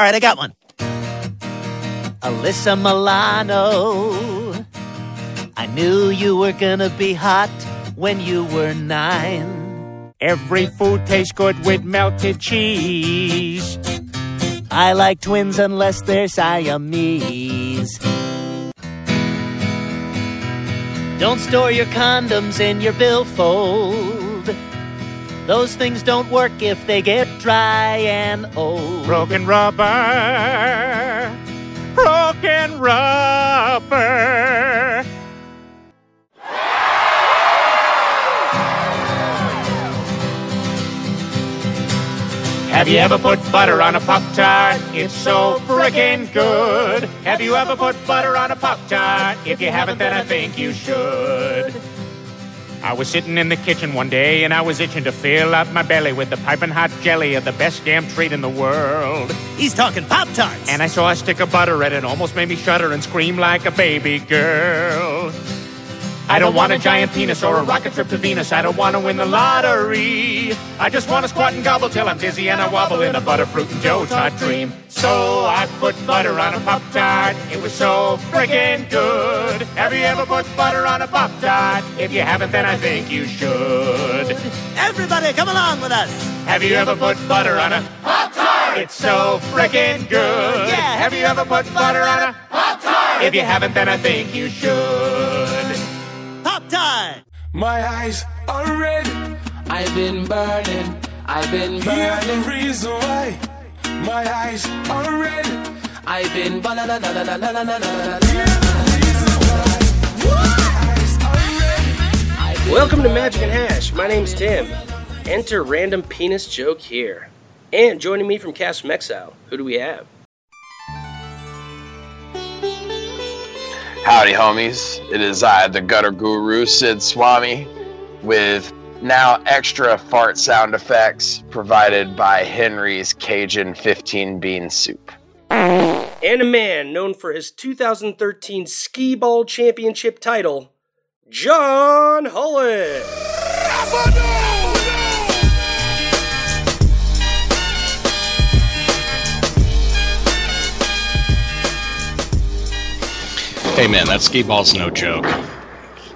All right, I got one. Alyssa Milano. I knew you were gonna be hot when you were nine. Every food tastes good with melted cheese. I like twins unless they're Siamese. Don't store your condoms in your billfold. Those things don't work if they get dry and old. Broken rubber. Broken rubber. Have you ever put butter on a Pop Tart? It's so freaking good. Have you ever put butter on a Pop Tart? If you haven't, then I think you should. I was sitting in the kitchen one day and I was itching to fill up my belly with the piping hot jelly of the best damn treat in the world. He's talking Pop Tarts. And I saw a stick of butter and it almost made me shudder and scream like a baby girl. I don't want a giant penis or a rocket trip to Venus. I don't want to win the lottery. I just want to squat and gobble till I'm dizzy and I wobble in a butterfruit and Joe Tart dream. So I put butter on a Pop Tart. It was so friggin' good. Have you ever put butter on a Pop Tart? If you haven't, then I think you should. Everybody, come along with us. Have you ever put butter on a Pop Tart? It's so friggin' good. Yeah. Have you ever put butter on a Pop Tart? If you haven't, then I think you should. Pop Tart. My eyes are red. I've been burning, I've been burning. Here's the reason why. My eyes are red. I've been ba la la la la la la la la la Here's the reason why. My eyes are red. Welcome to Magic and Hash. My name's Tim. Enter random penis joke here. And joining me from Cast from Exile, who do we have? Howdy, homies. It is I, the gutter guru, Sid Swami, with now extra fart sound effects provided by Henry's Cajun 15 bean soup. And a man known for his 2013 Ski Ball Championship title, John Hollein. Hey man, that skee ball's no joke.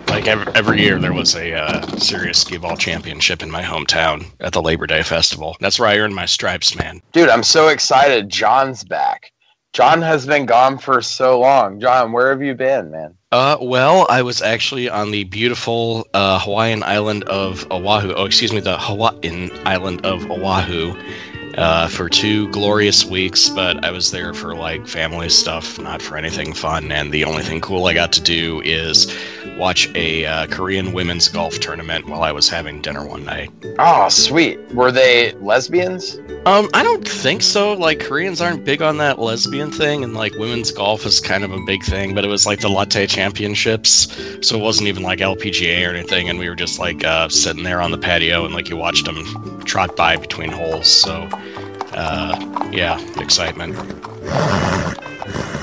Like every, every year, there was a uh, serious skee ball championship in my hometown at the Labor Day Festival. That's where I earned my stripes, man. Dude, I'm so excited. John's back. John has been gone for so long. John, where have you been, man? Uh, well, I was actually on the beautiful uh, Hawaiian island of Oahu. Oh, excuse me, the Hawaiian island of Oahu. Uh, for two glorious weeks, but I was there for like family stuff, not for anything fun. And the only thing cool I got to do is watch a uh, Korean women's golf tournament while I was having dinner one night. Oh, sweet. Were they lesbians? Um, I don't think so. Like Koreans aren't big on that lesbian thing, and like women's golf is kind of a big thing. But it was like the Lotte championships, so it wasn't even like LPGA or anything. And we were just like uh, sitting there on the patio, and like you watched them trot by between holes. So, uh, yeah, excitement.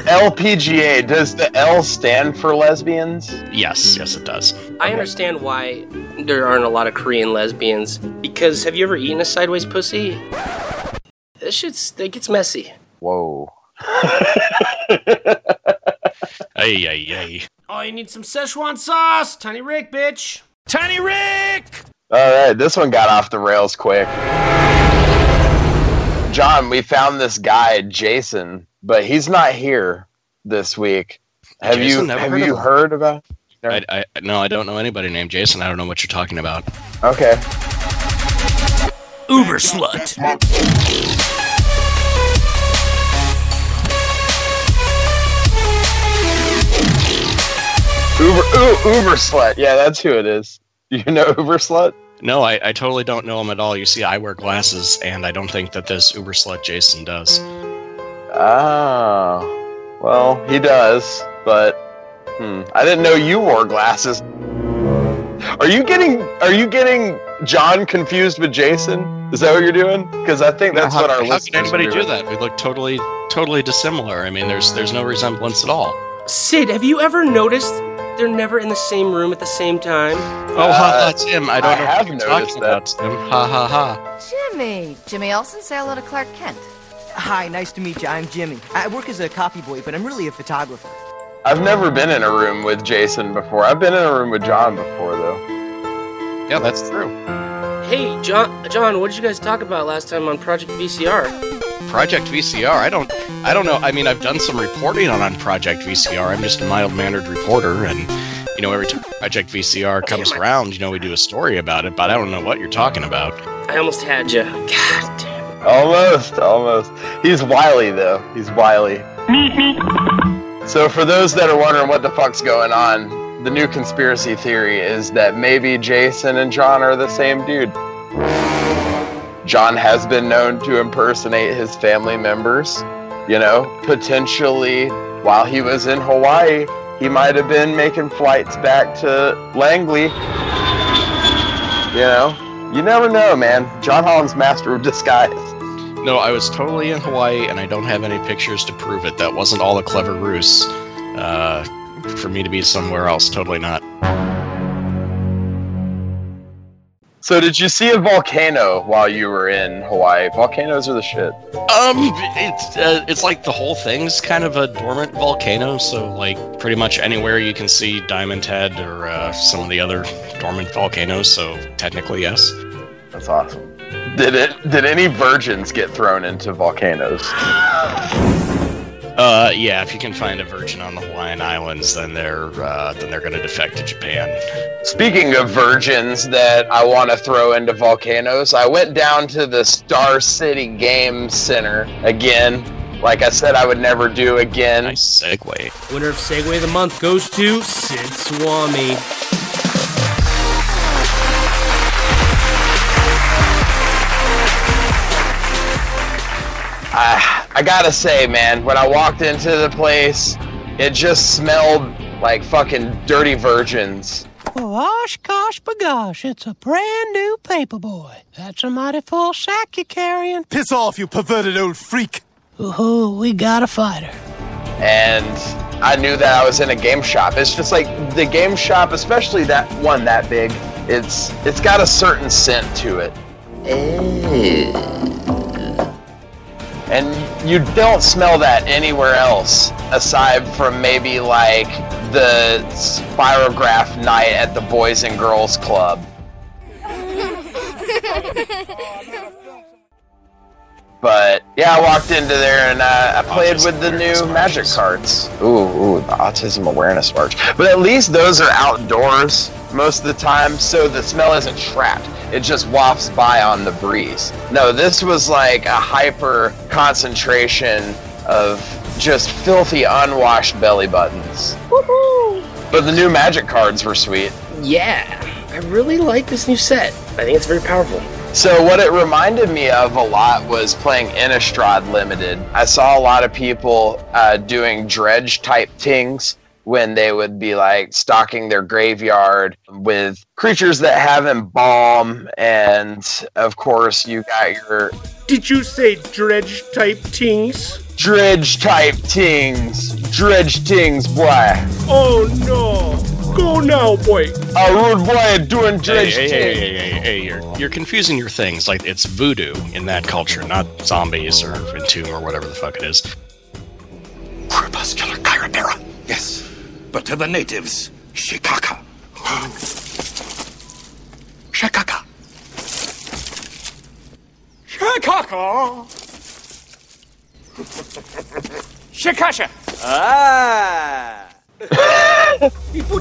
LPGA. Does the L stand for lesbians? Yes, yes, it does. I understand why there aren't a lot of Korean lesbians. Because have you ever eaten a sideways pussy? This shit's, it gets messy. Whoa. Ay, ay, ay. Oh, you need some Szechuan sauce, Tiny Rick, bitch. Tiny Rick! All right, this one got off the rails quick. John, we found this guy, Jason, but he's not here this week. Have Jason? you Never have heard you him. heard about? I, I, no, I don't know anybody named Jason. I don't know what you're talking about. Okay. Uber slut. Uber ooh, Uber slut. Yeah, that's who it is. You know Uber slut? No, I, I totally don't know him at all. You see, I wear glasses, and I don't think that this Uber slut Jason does. Oh. Well, he does, but hmm, I didn't know you wore glasses. Are you getting are you getting John confused with Jason? Is that what you're doing? Because I think that's how, what our how listeners can anybody are do that? We look totally, totally dissimilar. I mean, there's there's no resemblance at all. Sid, have you ever noticed they're never in the same room at the same time? Oh, ha ha, uh, Tim! I don't I know have what you're noticed talking that. about, Tim. Ha ha ha. Jimmy. Jimmy Olsen, say hello to Clark Kent. Hi, nice to meet you. I'm Jimmy. I work as a copy boy, but I'm really a photographer. I've never been in a room with Jason before. I've been in a room with John before, though. Yeah, that's true. Hey, John. John, what did you guys talk about last time on Project VCR? Project VCR. I don't. I don't know. I mean, I've done some reporting on, on Project VCR. I'm just a mild mannered reporter, and you know, every time Project VCR comes Damn around, you know, we do a story about it. But I don't know what you're talking about. I almost had you. God damn. Almost, almost. He's wily, though. He's wily. So, for those that are wondering what the fuck's going on, the new conspiracy theory is that maybe Jason and John are the same dude. John has been known to impersonate his family members. You know, potentially while he was in Hawaii, he might have been making flights back to Langley. You know, you never know, man. John Hollein's master of disguise. No, I was totally in Hawaii, and I don't have any pictures to prove it. That wasn't all a clever ruse uh, for me to be somewhere else. Totally not. So, did you see a volcano while you were in Hawaii? Volcanoes are the shit. Um, it's uh, it's like the whole thing's kind of a dormant volcano. So like pretty much anywhere you can see Diamond Head or uh, some of the other dormant volcanoes. So technically, yes. That's awesome. Did it? Did any virgins get thrown into volcanoes? Uh, yeah. If you can find a virgin on the Hawaiian Islands, then they're uh, then they're gonna defect to Japan. Speaking of virgins that I want to throw into volcanoes, I went down to the Star City Game Center again. Like I said, I would never do again. Nice segue. Winner of Segway of the Month goes to Sid Swami. I, I gotta say, man, when I walked into the place, it just smelled like fucking dirty virgins. Osh gosh bagosh, it's a brand new paperboy. That's a mighty full sack you're carrying. Piss off, you perverted old freak. Ooh, we got a fighter. and I knew that I was in a game shop. It's just like the game shop, especially that one that big. It's it's got a certain scent to it. Eh. And you don't smell that anywhere else aside from maybe like the spirograph night at the Boys and Girls Club. But yeah, I walked into there and uh, I played Autism with the new marches. magic cards. Ooh, ooh, the autism awareness march. But at least those are outdoors most of the time, so the smell isn't trapped. It just wafts by on the breeze. No, this was like a hyper concentration of just filthy, unwashed belly buttons. But the new magic cards were sweet. Yeah, I really like this new set. I think it's very powerful. So what it reminded me of a lot was playing Innistrad Limited. I saw a lot of people uh, doing dredge type things when they would be like stocking their graveyard with creatures that have embalm, and of course you got your Did you say dredge type tings? dredge type things, dredge things, boy. Oh no! Go now, boy! A rude boy doing Hey, dredge hey, things. hey, hey, hey, hey, you're, you're confusing your things. Like, it's voodoo in that culture, not zombies or Entomb or whatever the fuck it is. Crepuscular Chirapera. Yes, but to the natives, Shikaka. Shikaka. Shikaka. Shikasha! Ah!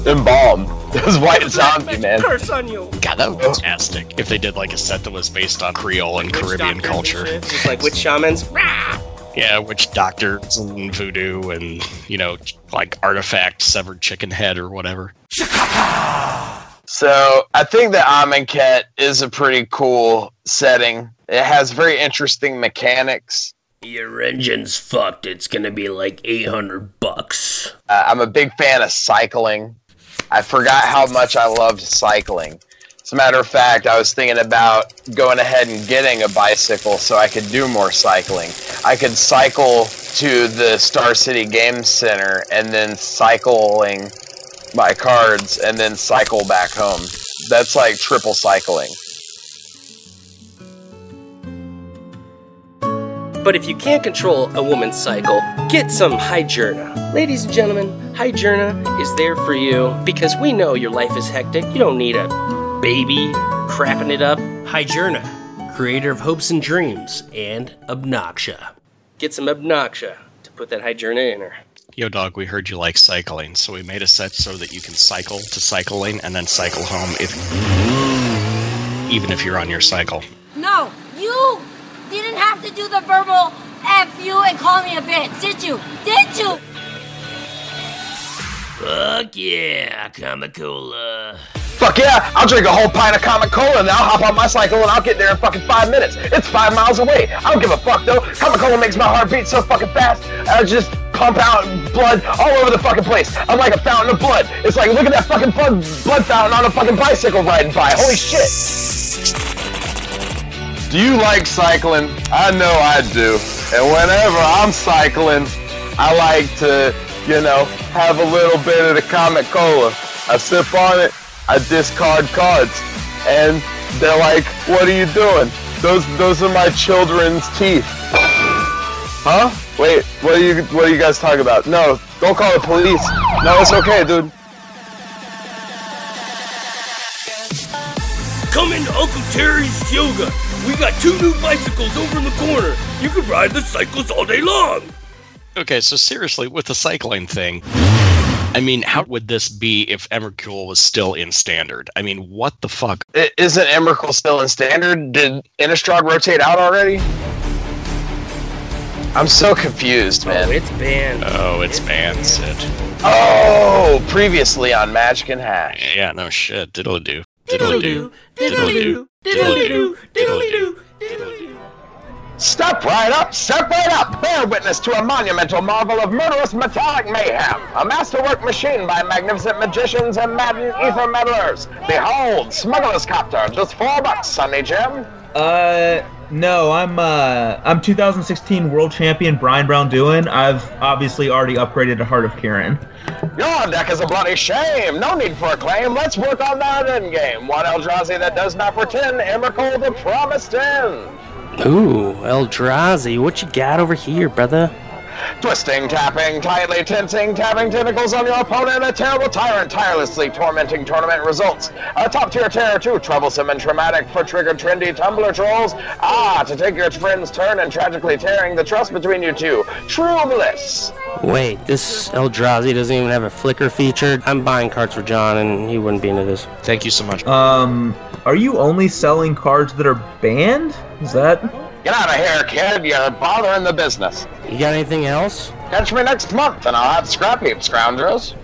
Embalm. It was white zombie, man. Curse on you! God, that would be fantastic if they did like a set that was based on Creole and Caribbean culture. shit, Just like witch shamans. Yeah, witch doctors and voodoo and, you know, like artifact severed chicken head or whatever. So I think that Amonkhet is a pretty cool setting. It has very interesting mechanics. Your engine's fucked. It's gonna be like 800 bucks. Uh, I'm a big fan of cycling. I forgot how much I loved cycling. As a matter of fact, I was thinking about going ahead and getting a bicycle so I could do more cycling. I could cycle to the Star City Games Center and then cycling my cards and then cycle back home. That's like triple cycling. But if you can't control a woman's cycle, get some Hygerna. Ladies and gentlemen, Hygerna is there for you because we know your life is hectic. You don't need a baby crapping it up. Hygerna, creator of hopes and dreams, and Obnoxia. Get some Obnoxia to put that Hygerna in her. Yo, dog, we heard you like cycling, so we made a set so that you can cycle to cycling and then cycle home if even if you're on your cycle. No, you didn't have to do the verbal F you and call me a bitch, did you? Did you? Fuck yeah, Coca-Cola. Fuck yeah, I'll drink a whole pint of Comic Cola and I'll hop on my cycle and I'll get there in fucking five minutes. It's five miles away. I don't give a fuck though. Comic Cola makes my heart beat so fucking fast. I just pump out blood all over the fucking place. I'm like a fountain of blood. It's like, look at that fucking blood, blood fountain on a fucking bicycle riding by. Holy shit. Do you like cycling? I know I do. And whenever I'm cycling, I like to, you know, have a little bit of the Comic Cola. I sip on it, I discard cards, and they're like, "What are you doing? Those those are my children's teeth." Huh? Wait, what are you what are you guys talking about? No, don't call the police. No, it's okay, dude. Come into Uncle Terry's Yoga. We got two new bicycles over in the corner. You can ride the cycles all day long. Okay, so seriously, with the cycling thing, I mean, how would this be if Emrakul was still in standard? I mean, what the fuck? I- Isn't Emrakul still in standard? Did Innistrad rotate out already? I'm so confused, man. Oh, it's banned. Oh, it's banned, Sid. Oh, previously on Magic and Hash. Yeah, no shit. Diddle do. Diddle-doo, diddle-doo, diddle-doo, diddle-doo, Step right up, step right up! Bear witness to a monumental marvel of murderous metallic mayhem. A masterwork machine by magnificent magicians and maddened ether meddlers. Behold, Smuggler's Copter, just four bucks, Sunny Jim. Uh, no, I'm uh, I'm 2016 World Champion Brian Braun-Duin. I've obviously already upgraded to Heart of Kiran. Your deck is a bloody shame. No need for a claim. Let's work on that end game. One Eldrazi that does not pretend. Emrakul the promised end. Ooh, Eldrazi, what you got over here, brother? Twisting, tapping, tightly tensing, tapping tentacles on your opponent, a terrible tyrant, tirelessly tormenting tournament results. A top tier terror too, troublesome and traumatic for trigger trendy tumbler trolls. Ah, to take your friend's turn and tragically tearing the trust between you two. True bliss. Wait, this Eldrazi doesn't even have a flicker feature. I'm buying cards for John, and he wouldn't be into this. Thank you so much. Um, are you only selling cards that are banned? Is that? Get out of here, kid. You're bothering the business. You got anything else? Catch me next month and I'll have scrap heap, scoundrels.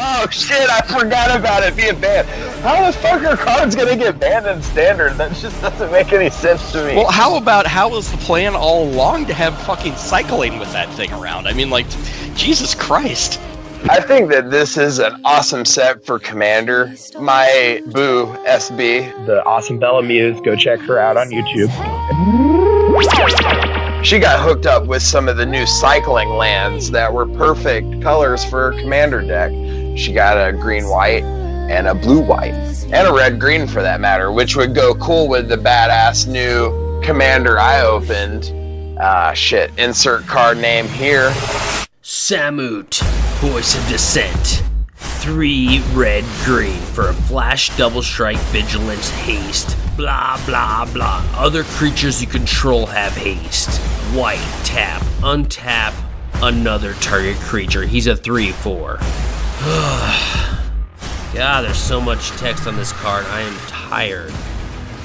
Oh shit, I forgot about it being banned. How the fuck are cards gonna get banned in standard? That just doesn't make any sense to me. Well, how about how was the plan all along to have fucking cycling with that thing around? I mean, like, Jesus Christ. I think that this is an awesome set for Commander. My boo, SB, the awesome Bella Muse, go check her out on YouTube. She got hooked up with some of the new cycling lands that were perfect colors for her Commander deck. She got a green white and a blue white, and a red green for that matter, which would go cool with the badass new Commander I opened. Ah, shit. Insert card name here. Samut, voice of dissent. Three red green for a flash double strike vigilance haste. Blah blah blah. Other creatures you control have haste. White tap, untap another target creature. He's a 3 4. God, there's so much text on this card. I am tired.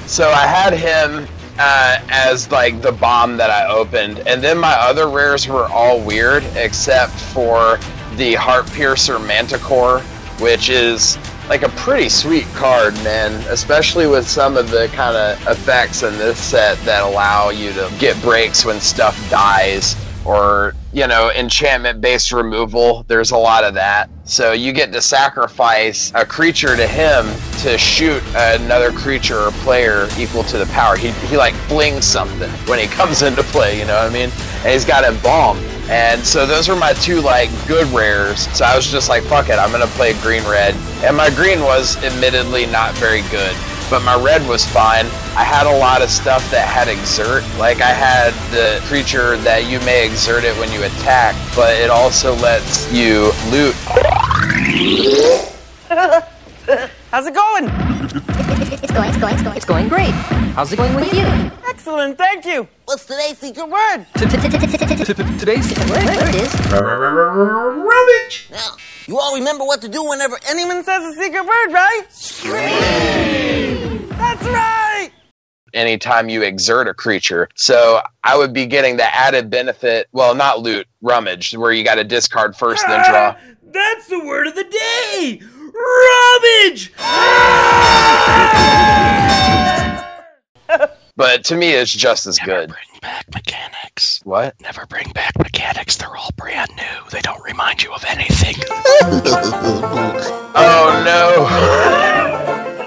So I had him uh, as like the bomb that I opened, and then my other rares were all weird except for the Heart Piercer Manticore, which is like a pretty sweet card, man. Especially with some of the kind of effects in this set that allow you to get breaks when stuff dies, or you know, enchantment-based removal. There's a lot of that. So you get to sacrifice a creature to him to shoot another creature or player equal to the power. He, he like flings something when he comes into play, you know what I mean? And he's got embalm. And so those were my two like good rares. So I was just like, fuck it, I'm gonna play green red. And my green was admittedly not very good. But my red was fine. I had a lot of stuff that had exert. Like I had the creature that you may exert it when you attack, but it also lets you loot. How's it going? It's going, it's going, it's going, it's going great. How's it going with you? Excellent, thank you. What's today's secret word? Today's secret word word is Rubbish. Now, you all remember what to do whenever anyone says a secret word, right? Scream. That's right. anytime you exert a creature. So I would be getting the added benefit, well, not loot, rummage, where you got to discard first, then draw. That's the word of the day! Rummage! But to me, it's just as good. Bring back mechanics. What? Never bring back mechanics. They're all brand new. They don't remind you of anything. Oh no.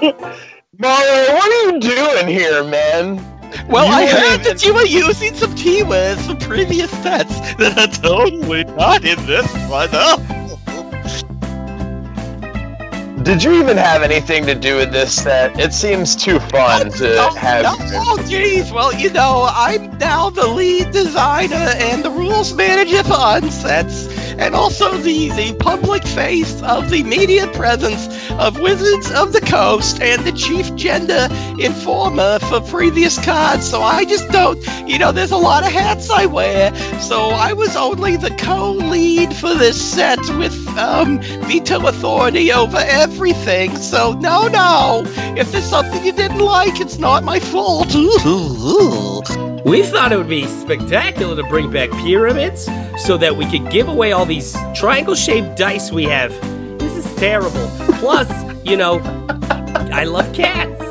Maro, what are you doing here, man? Well, You I heard even- that you were using some keywords from previous sets that are totally not in this one. Oh. Did you even have anything to do with this set? It seems too fun to have. Oh, jeez. Well, you know, I'm now the lead designer and the rules manager for Unsets, and also the, the public face of the media presence of Wizards of the Coast and the chief gender informer for previous cards. So I just don't, you know, there's a lot of hats I wear. So I was only the co-lead for this set with um, veto authority over everything. So no, no. If there's something you didn't like, it's not my fault. We thought it would be spectacular to bring back pyramids so that we could give away all these triangle shaped dice we have. This is terrible. Plus, you know, I love cats.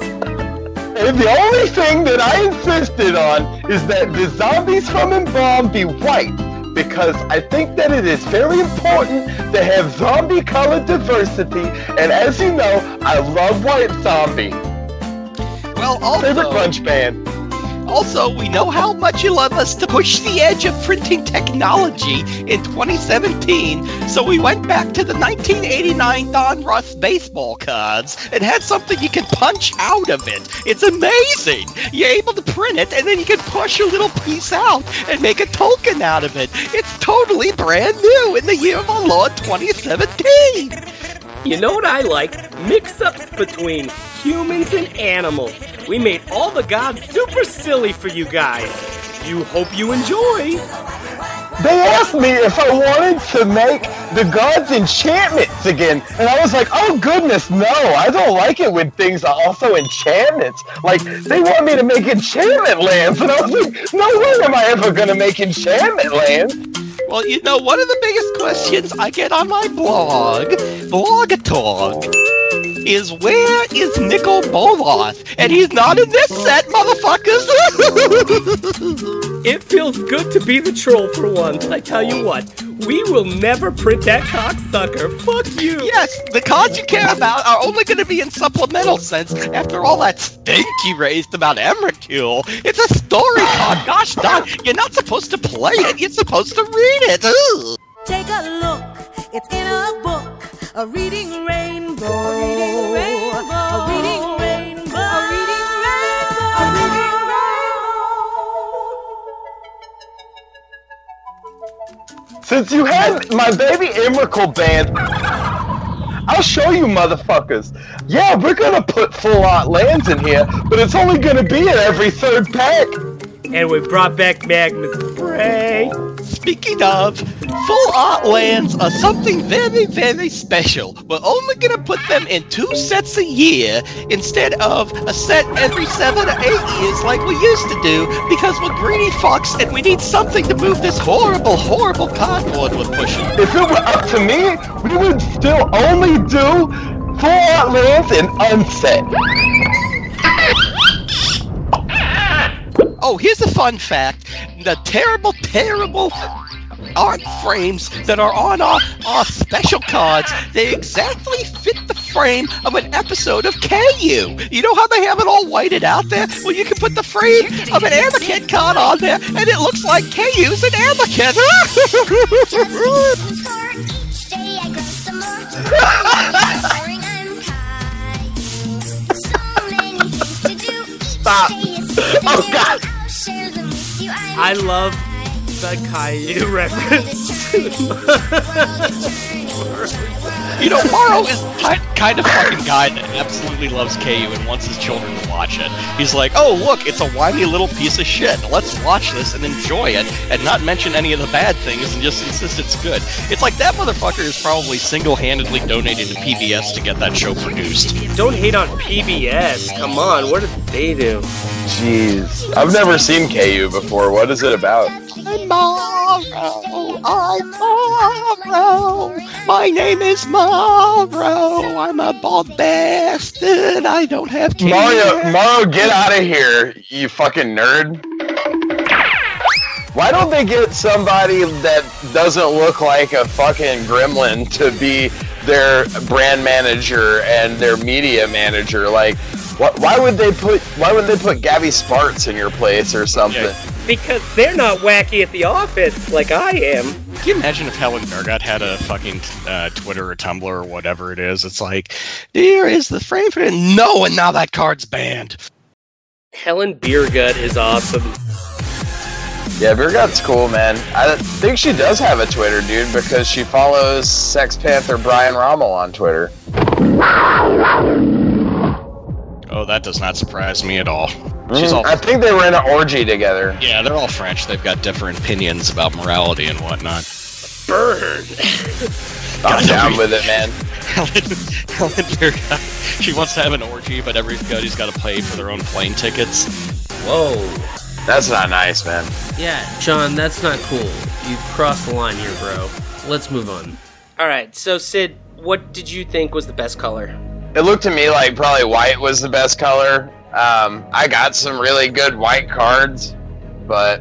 And the only thing that I insisted on is that the zombies from Embalm be white. Because I think that it is very important to have zombie color diversity, and as you know, I love white zombie. Well, also, favorite brunch band. Also, we know how much you love us to push the edge of printing technology in 2017, so we went back to the 1989 Donruss baseball cards and had something you can punch out of it. It's amazing! You're able to print it, and then you can push a little piece out and make a token out of it. It's totally brand new in the year of our Lord 2017! You know what I like? Mix ups between humans and animals. We made all the gods super silly for you guys. You hope you enjoy. They asked me if I wanted to make the gods enchantments again, and I was like, oh goodness, no, I don't like it when things are also enchantments. Like, they want me to make enchantment lands, and I was like, no way am I ever gonna make enchantment lands. Well, you know, one of the biggest questions I get on my blog, Blogatog, is where is Nicol Bolas? And he's not in this set, motherfuckers! It feels good to be the troll for once. I tell you what, we will never print that cocksucker. Fuck you. yes, the cards you care about are only going to be in supplemental sense after all that stink you raised about Emrakul. It's a story card, gosh darn. You're not supposed to play it, you're supposed to read it. Ugh. Take a look, it's in a book, a reading rainbow. A reading rainbow. A reading rainbow. A reading rainbow. A reading Since you had my baby Emrakul band, I'll show you motherfuckers. Yeah, we're gonna put full art lands in here, but it's only gonna be at every third pack. And we brought back Magma Spray. Speaking of, full art lands are something very, very special. We're only gonna put them in two sets a year instead of a set every seven or eight years like we used to do because we're greedy fucks and we need something to move this horrible, horrible cardboard we're pushing. If it were up to me, we would still only do full art lands and unset. Oh, here's a fun fact. The terrible, terrible art frames that are on our, our special cards, they exactly fit the frame of an episode of Caillou. You know how they have it all whited out there? Well, you can put the frame of an Amonkhet card on there, and it looks like Caillou's an Amonkhet. Stop. Oh God. I love the Caillou reference. You know, Maro is ki- kind of fucking guy that absolutely loves Caillou and wants his children to watch it. He's like, oh, look, it's a whiny little piece of shit. Let's watch this and enjoy it and not mention any of the bad things and just insist it's good. It's like that motherfucker is probably single handedly donated to PBS to get that show produced. Don't hate on PBS. Come on, what did they do? Jeez. I've never seen Caillou before. What is it about? I'm I'm Maro. My name is Maro. I'm a bald bastard. I don't have kids. Mario, Mario, get out of here, you fucking nerd. Why don't they get somebody that doesn't look like a fucking gremlin to be their brand manager and their media manager? Like, wh- why would they put why would they put Gabby Spartz in your place or something? Because they're not wacky at the office like I am. Can you imagine if Helen Bergeot had a fucking uh, Twitter or Tumblr or whatever it is? It's like, here is the frame for it. No, and now that card's banned. Helen Beergut is awesome. Yeah, Beergut's cool, man. I think she does have a Twitter, dude, because she follows Sex Panther Brian Rommel on Twitter. Oh, that does not surprise me at all. She's Mm, all I think they were in an orgy together. yeah, they're all French. They've got different opinions about morality and whatnot. Burn. I'm down with it, man. Helen, Helen Bergeot, she wants to have an orgy, but everybody's got to pay for their own plane tickets. Whoa. That's not nice, man. Yeah, John, that's not cool. You crossed the line here, bro. Let's move on. All right, so Sid, what did you think was the best color? It looked to me like probably white was the best color. Um, I got some really good white cards, but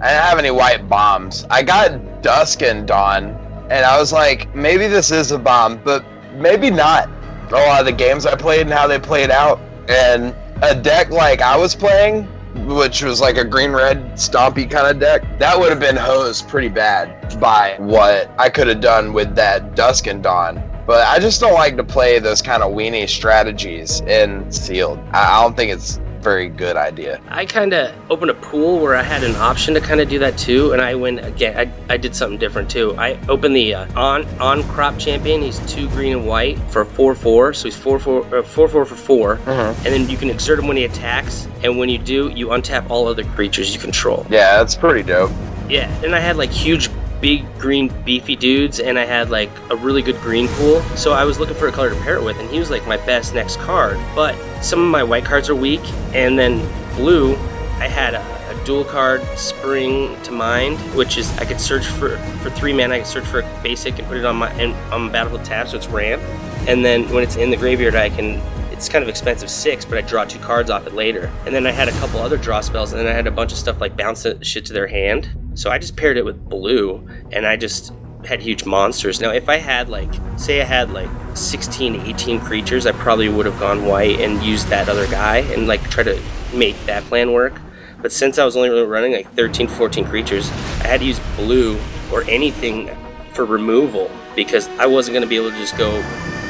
I didn't have any white bombs. I got Dusk and Dawn, and I was like, maybe this is a bomb, but maybe not. A lot of the games I played and how they played out, and a deck like I was playing, which was like a green red stompy kind of deck, that would have been hosed pretty bad by what I could have done with that Dusk and Dawn. But I just don't like to play those kind of weenie strategies in sealed. I I don't think it's very good idea. I kind of opened a pool where I had an option to kind of do that too, and I went again. I, I did something different too. I opened the uh, on Ahn-Crop Champion. He's two green and white for four four, so he's four four uh, four four for 4 and then you can exert him when he attacks, and when you do, you untap all other creatures you control. Yeah, that's pretty dope. Yeah, and I had like huge, big green beefy dudes, and I had like a really good green pool. So I was looking for a color to pair it with, and he was like my best next card. But some of my white cards are weak, and then blue, I had a, a dual card Spring to Mind, which is I could search for for three mana. I could search for a basic and put it on my in, on battlefield tab, so it's ramp. And then when it's in the graveyard, I can it's kind of expensive six, but I draw two cards off it later. And then I had a couple other draw spells, and then I had a bunch of stuff like bounce shit to their hand. So I just paired it with blue, and I just had huge monsters. Now, if I had like, say I had like 16, 18 creatures, I probably would have gone white and used that other guy and like try to make that plan work. But since I was only really running like 13, 14 creatures, I had to use blue or anything for removal because I wasn't going to be able to just go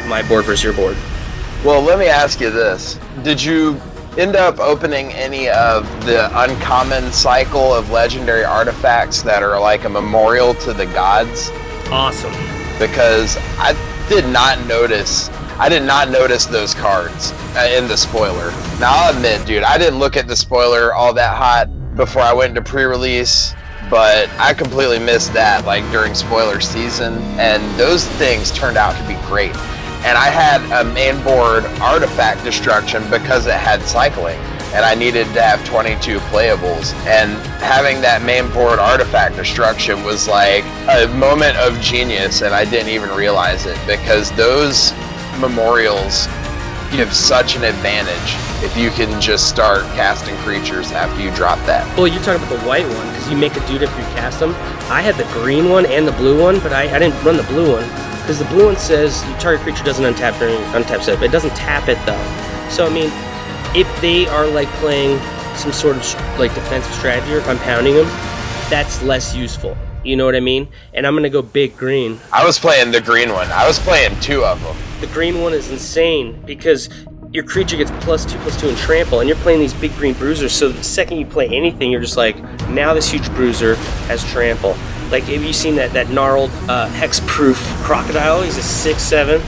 my board versus your board. Well, let me ask you this. Did you end up opening any of the uncommon cycle of legendary artifacts that are like a memorial to the gods? Awesome. Because I did not notice I did not notice those cards uh, in the spoiler. Now I'll admit, dude, I didn't look at the spoiler all that hot before I went into pre-release, but I completely missed that like during spoiler season, and those things turned out to be great. And I had a main board artifact destruction because it had cycling, and I needed to have 22 playables. And having that main board artifact destruction was like a moment of genius, and I didn't even realize it because those memorials give such an advantage if you can just start casting creatures after you drop that. Well, you're talking about the white one because you make a dude if you cast them. I had the green one and the blue one, but I, I didn't run the blue one because the blue one says your target creature doesn't untap during untap but it doesn't tap it though. So I mean, if they are like playing some sort of like defensive strategy, or if I'm pounding them, that's less useful. You know what I mean? And I'm gonna go big green. I was playing the green one. I was playing two of them. The green one is insane because your creature gets plus two, plus two in trample, and you're playing these big green bruisers. So the second you play anything, you're just like, now this huge bruiser has trample. Like, have you seen that that gnarled uh, hex-proof crocodile? He's a six seven.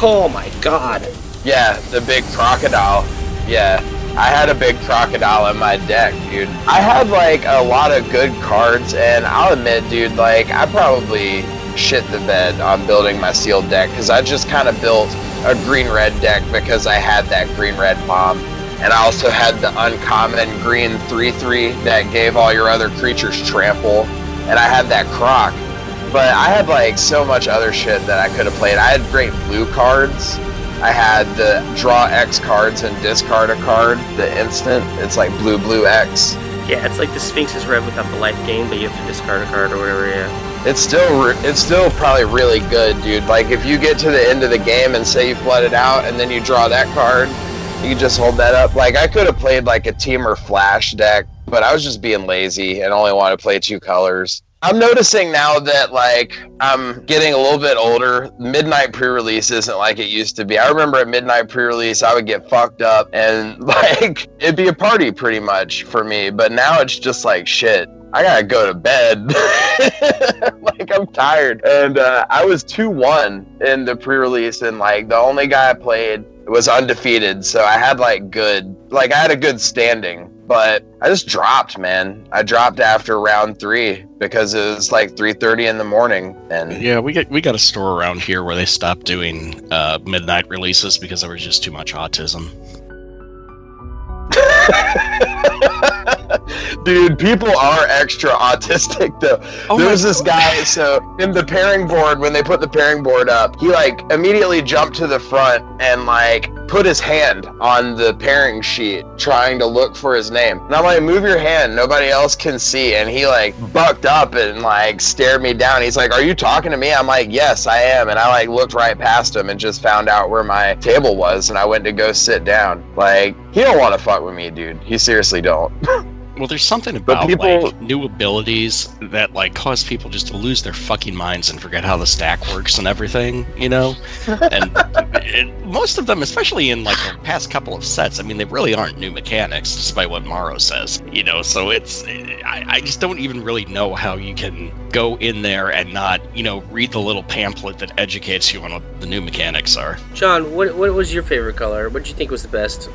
Oh my god! Yeah, the big crocodile. Yeah. I had a big crocodile in my deck, dude. I had like a lot of good cards, and I'll admit, dude, like I probably shit the bed on building my sealed deck because I just kind of built a green red deck because I had that green red bomb. And I also had the uncommon green 3 3 that gave all your other creatures trample. And I had that croc. But I had like so much other shit that I could have played. I had great blue cards. I had the draw X cards and discard a card, the instant. It's like blue, blue X. Yeah, it's like the Sphinx's Rev without the life gain, but you have to discard a card or whatever. Yeah. It's still re- it's still probably really good, dude. Like if you get to the end of the game and say you flood it out and then you draw that card, you can just hold that up. Like I could have played like a Temur flash deck, but I was just being lazy and only wanted to play two colors. I'm noticing now that like I'm getting a little bit older. Midnight pre-release isn't like it used to be. I remember at midnight pre-release I would get fucked up and like it'd be a party pretty much for me. But now it's just like shit. I gotta go to bed. like I'm tired. And uh, I was two one in the pre-release, and like the only guy I played was undefeated. So I had like good, like I had a good standing. But I just dropped, man. I dropped after round three because it was like 3:30 in the morning, and Yeah, we get we got a store around here where they stopped doing uh, midnight releases because there was just too much autism. Dude, people are extra autistic though. Oh there was this guy, so in the pairing board, when they put the pairing board up, he like immediately jumped to the front and like put his hand on the pairing sheet trying to look for his name. And I'm like, move your hand, nobody else can see. And he like bucked up and like stared me down. He's like, Are you talking to me? I'm like, Yes, I am. And I like looked right past him and just found out where my table was and I went to go sit down. Like, he don't want to fuck with me, dude. He seriously don't. Well, there's something about people- like new abilities that like cause people just to lose their fucking minds and forget how the stack works and everything, you know. And it, most of them, especially in like the past couple of sets, I mean, they really aren't new mechanics, despite what Maro says, you know. So it's I, I just don't even really know how you can go in there and not, you know, read the little pamphlet that educates you on what the new mechanics are. John, what what was your favorite color? What did you think was the best?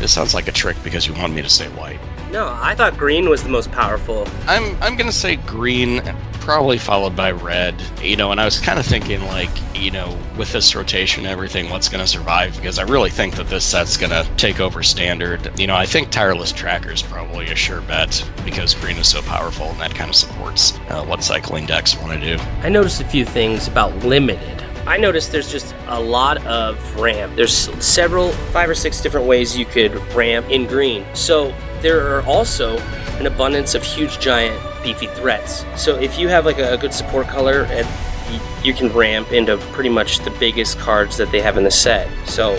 It sounds like a trick because you want me to say white. No, I thought green was the most powerful. I'm I'm gonna say green, probably followed by red. You know, and I was kind of thinking like, you know, with this rotation and everything, what's gonna survive? Because I really think that this set's gonna take over standard. You know, I think tireless tracker is probably a sure bet because green is so powerful and that kind of supports uh, what cycling decks want to do. I noticed a few things about limited. I noticed there's just a lot of ramp. There's several, five or six different ways you could ramp in green. So there are also an abundance of huge, giant, beefy threats. So if you have like a, a good support color, and you can ramp into pretty much the biggest cards that they have in the set. So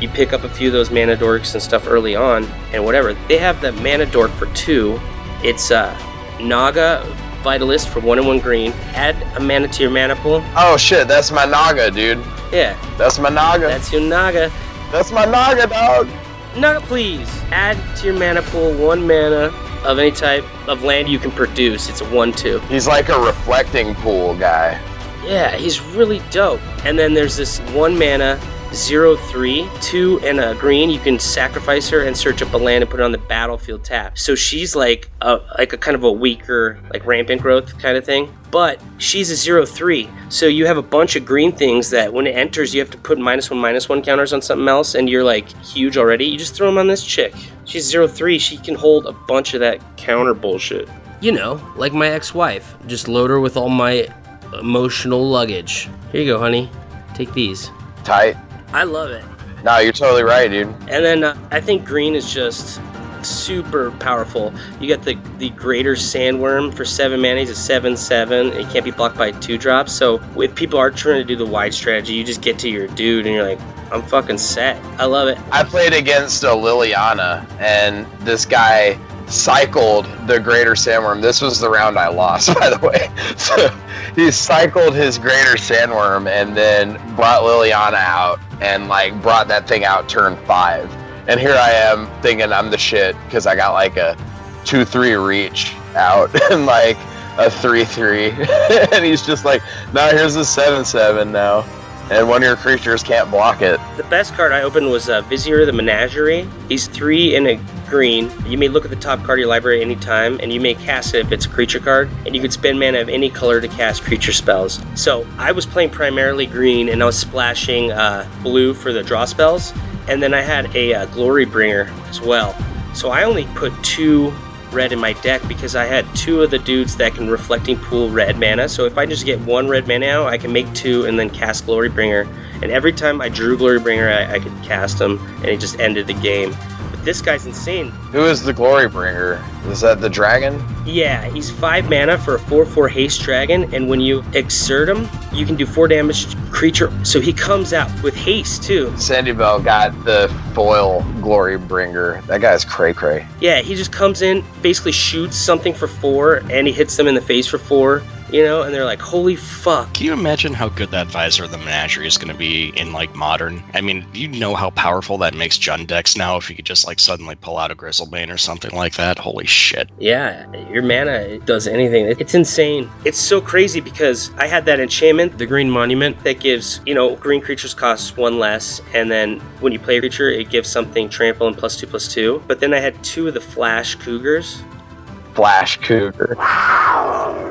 you pick up a few of those mana dorks and stuff early on, and whatever. They have the mana dork for two. It's uh, Naga Vitalist for one and one green. Add a mana to your mana pool. oh shit, that's my Naga, dude. Yeah, That's my Naga. that's your Naga. That's my Naga, dog. Naga, please add to your mana pool one mana of any type of land you can produce. It's a one-two. He's like a reflecting pool guy. Yeah, he's really dope. And then there's this one mana, zero three, two and a green. You can sacrifice her and search up a land and put it on the battlefield tap. So she's like a like a kind of a weaker, like rampant growth kind of thing. But she's a zero three. So you have a bunch of green things that when it enters, you have to put minus one minus one counters on something else, and you're like huge already. You just throw them on this chick. She's zero three. She can hold a bunch of that counter bullshit. You know, like my ex-wife. Just load her with all my emotional luggage. Here you go, honey. Take these. Tight. I love it. No, you're totally right, dude. And then uh, I think green is just super powerful. You got the the greater sandworm for seven mana. He's a seven seven. It can't be blocked by two drops. So if people are trying to do the wide strategy, you just get to your dude and you're like, I'm fucking set. I love it. I played against a Liliana, and this guy cycled the Greater Sandworm. This was the round I lost, by the way. So he cycled his Greater Sandworm and then brought Liliana out. And like brought that thing out turn five. And here I am thinking I'm the shit because I got like a two three reach out and like a three three, and he's just like, now here's a seven seven now," and one of your creatures can't block it. The best card I opened was uh, Vizier the Menagerie. He's three in a green. You may look at the top card of your library anytime, and you may cast it if it's a creature card. And you could spend mana of any color to cast creature spells. So I was playing primarily green, and I was splashing uh, blue for the draw spells. And then I had a uh, Glory Bringer as well. So I only put two red in my deck because I had two of the dudes that can reflecting pool red mana. So if I just get one red mana out, I can make two and then cast Glory Bringer. And every time I drew Glory Bringer, I, I could cast him, and it just ended the game. This guy's insane. Who is the Glory Bringer? Is that the dragon? Yeah, he's five mana for a 4 4 haste dragon, and when you exert him, you can do four damage creature. So he comes out with haste too. Sandy Bell got the foil Glory Bringer. That guy's cray cray. Yeah, he just comes in, basically shoots something for four, and he hits them in the face for four. You know, and they're like, "Holy fuck!" Can you imagine how good that Vizier of the Menagerie is going to be in like modern? I mean, you know how powerful that makes Jund decks now. If you could just like suddenly pull out a Griselbrand or something like that, holy shit! Yeah, your mana does anything. It's insane. It's so crazy because I had that enchantment, the Green Monument, that gives you know green creatures cost one less, and then when you play a creature, it gives something trample and plus two plus two. But then I had two of the Flash Cougars. Flash Cougar.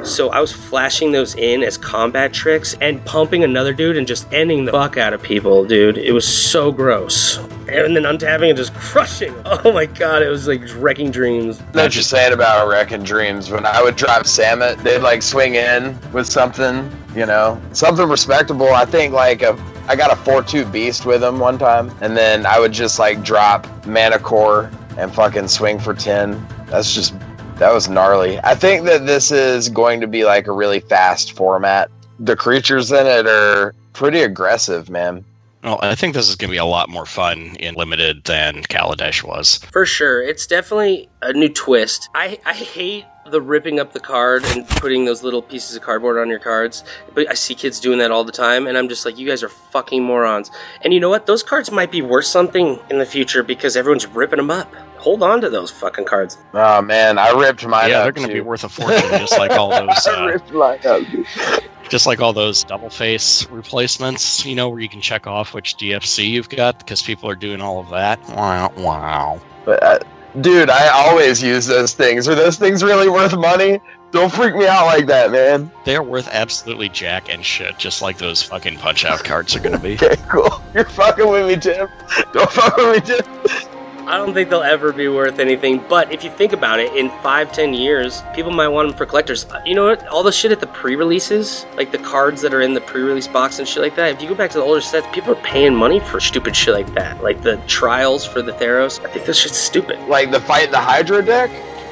So I was flashing those in as combat tricks and pumping another dude and just ending the fuck out of people, dude. It was so gross. And then untapping and just crushing. Oh my god, it was like wrecking dreams. Know what you're saying about wrecking dreams. When I would drive Samet, they'd like swing in with something, you know, something respectable. I think like a, I got a 4-2 beast with him one time, and then I would just like drop mana core and fucking swing for 10. That's just that was gnarly. I think that this is going to be like a really fast format. The creatures in it are pretty aggressive, man. Well, I think this is going to be a lot more fun in limited than Kaladesh was. For sure. It's definitely a new twist. I, I hate the ripping up the card and putting those little pieces of cardboard on your cards. But I see kids doing that all the time, and I'm just like, you guys are fucking morons. And you know what? Those cards might be worth something in the future because everyone's ripping them up. Hold on to those fucking cards. Oh man, I ripped mine yeah, up. they're going to be worth a fortune, just like all those. I Uh, ripped mine up. just like all those double face replacements, you know, where you can check off which DFC you've got because people are doing all of that. Wow, wow. But uh, dude, I always use those things. Are those things really worth money? Don't freak me out like that, man. They are worth absolutely jack and shit, just like those fucking punch out cards are going to be. Okay, cool. You're fucking with me, Tim. Don't fuck with me, Tim. I don't think they'll ever be worth anything. But if you think about it, in five, ten years, people might want them for collectors. Uh, You know what? All the shit at the pre-releases, like the cards that are in the pre-release box and shit like that. If you go back to the older sets, people are paying money for stupid shit like that. Like the trials for the Theros. I think this shit's stupid. Like the fight the Hydra deck?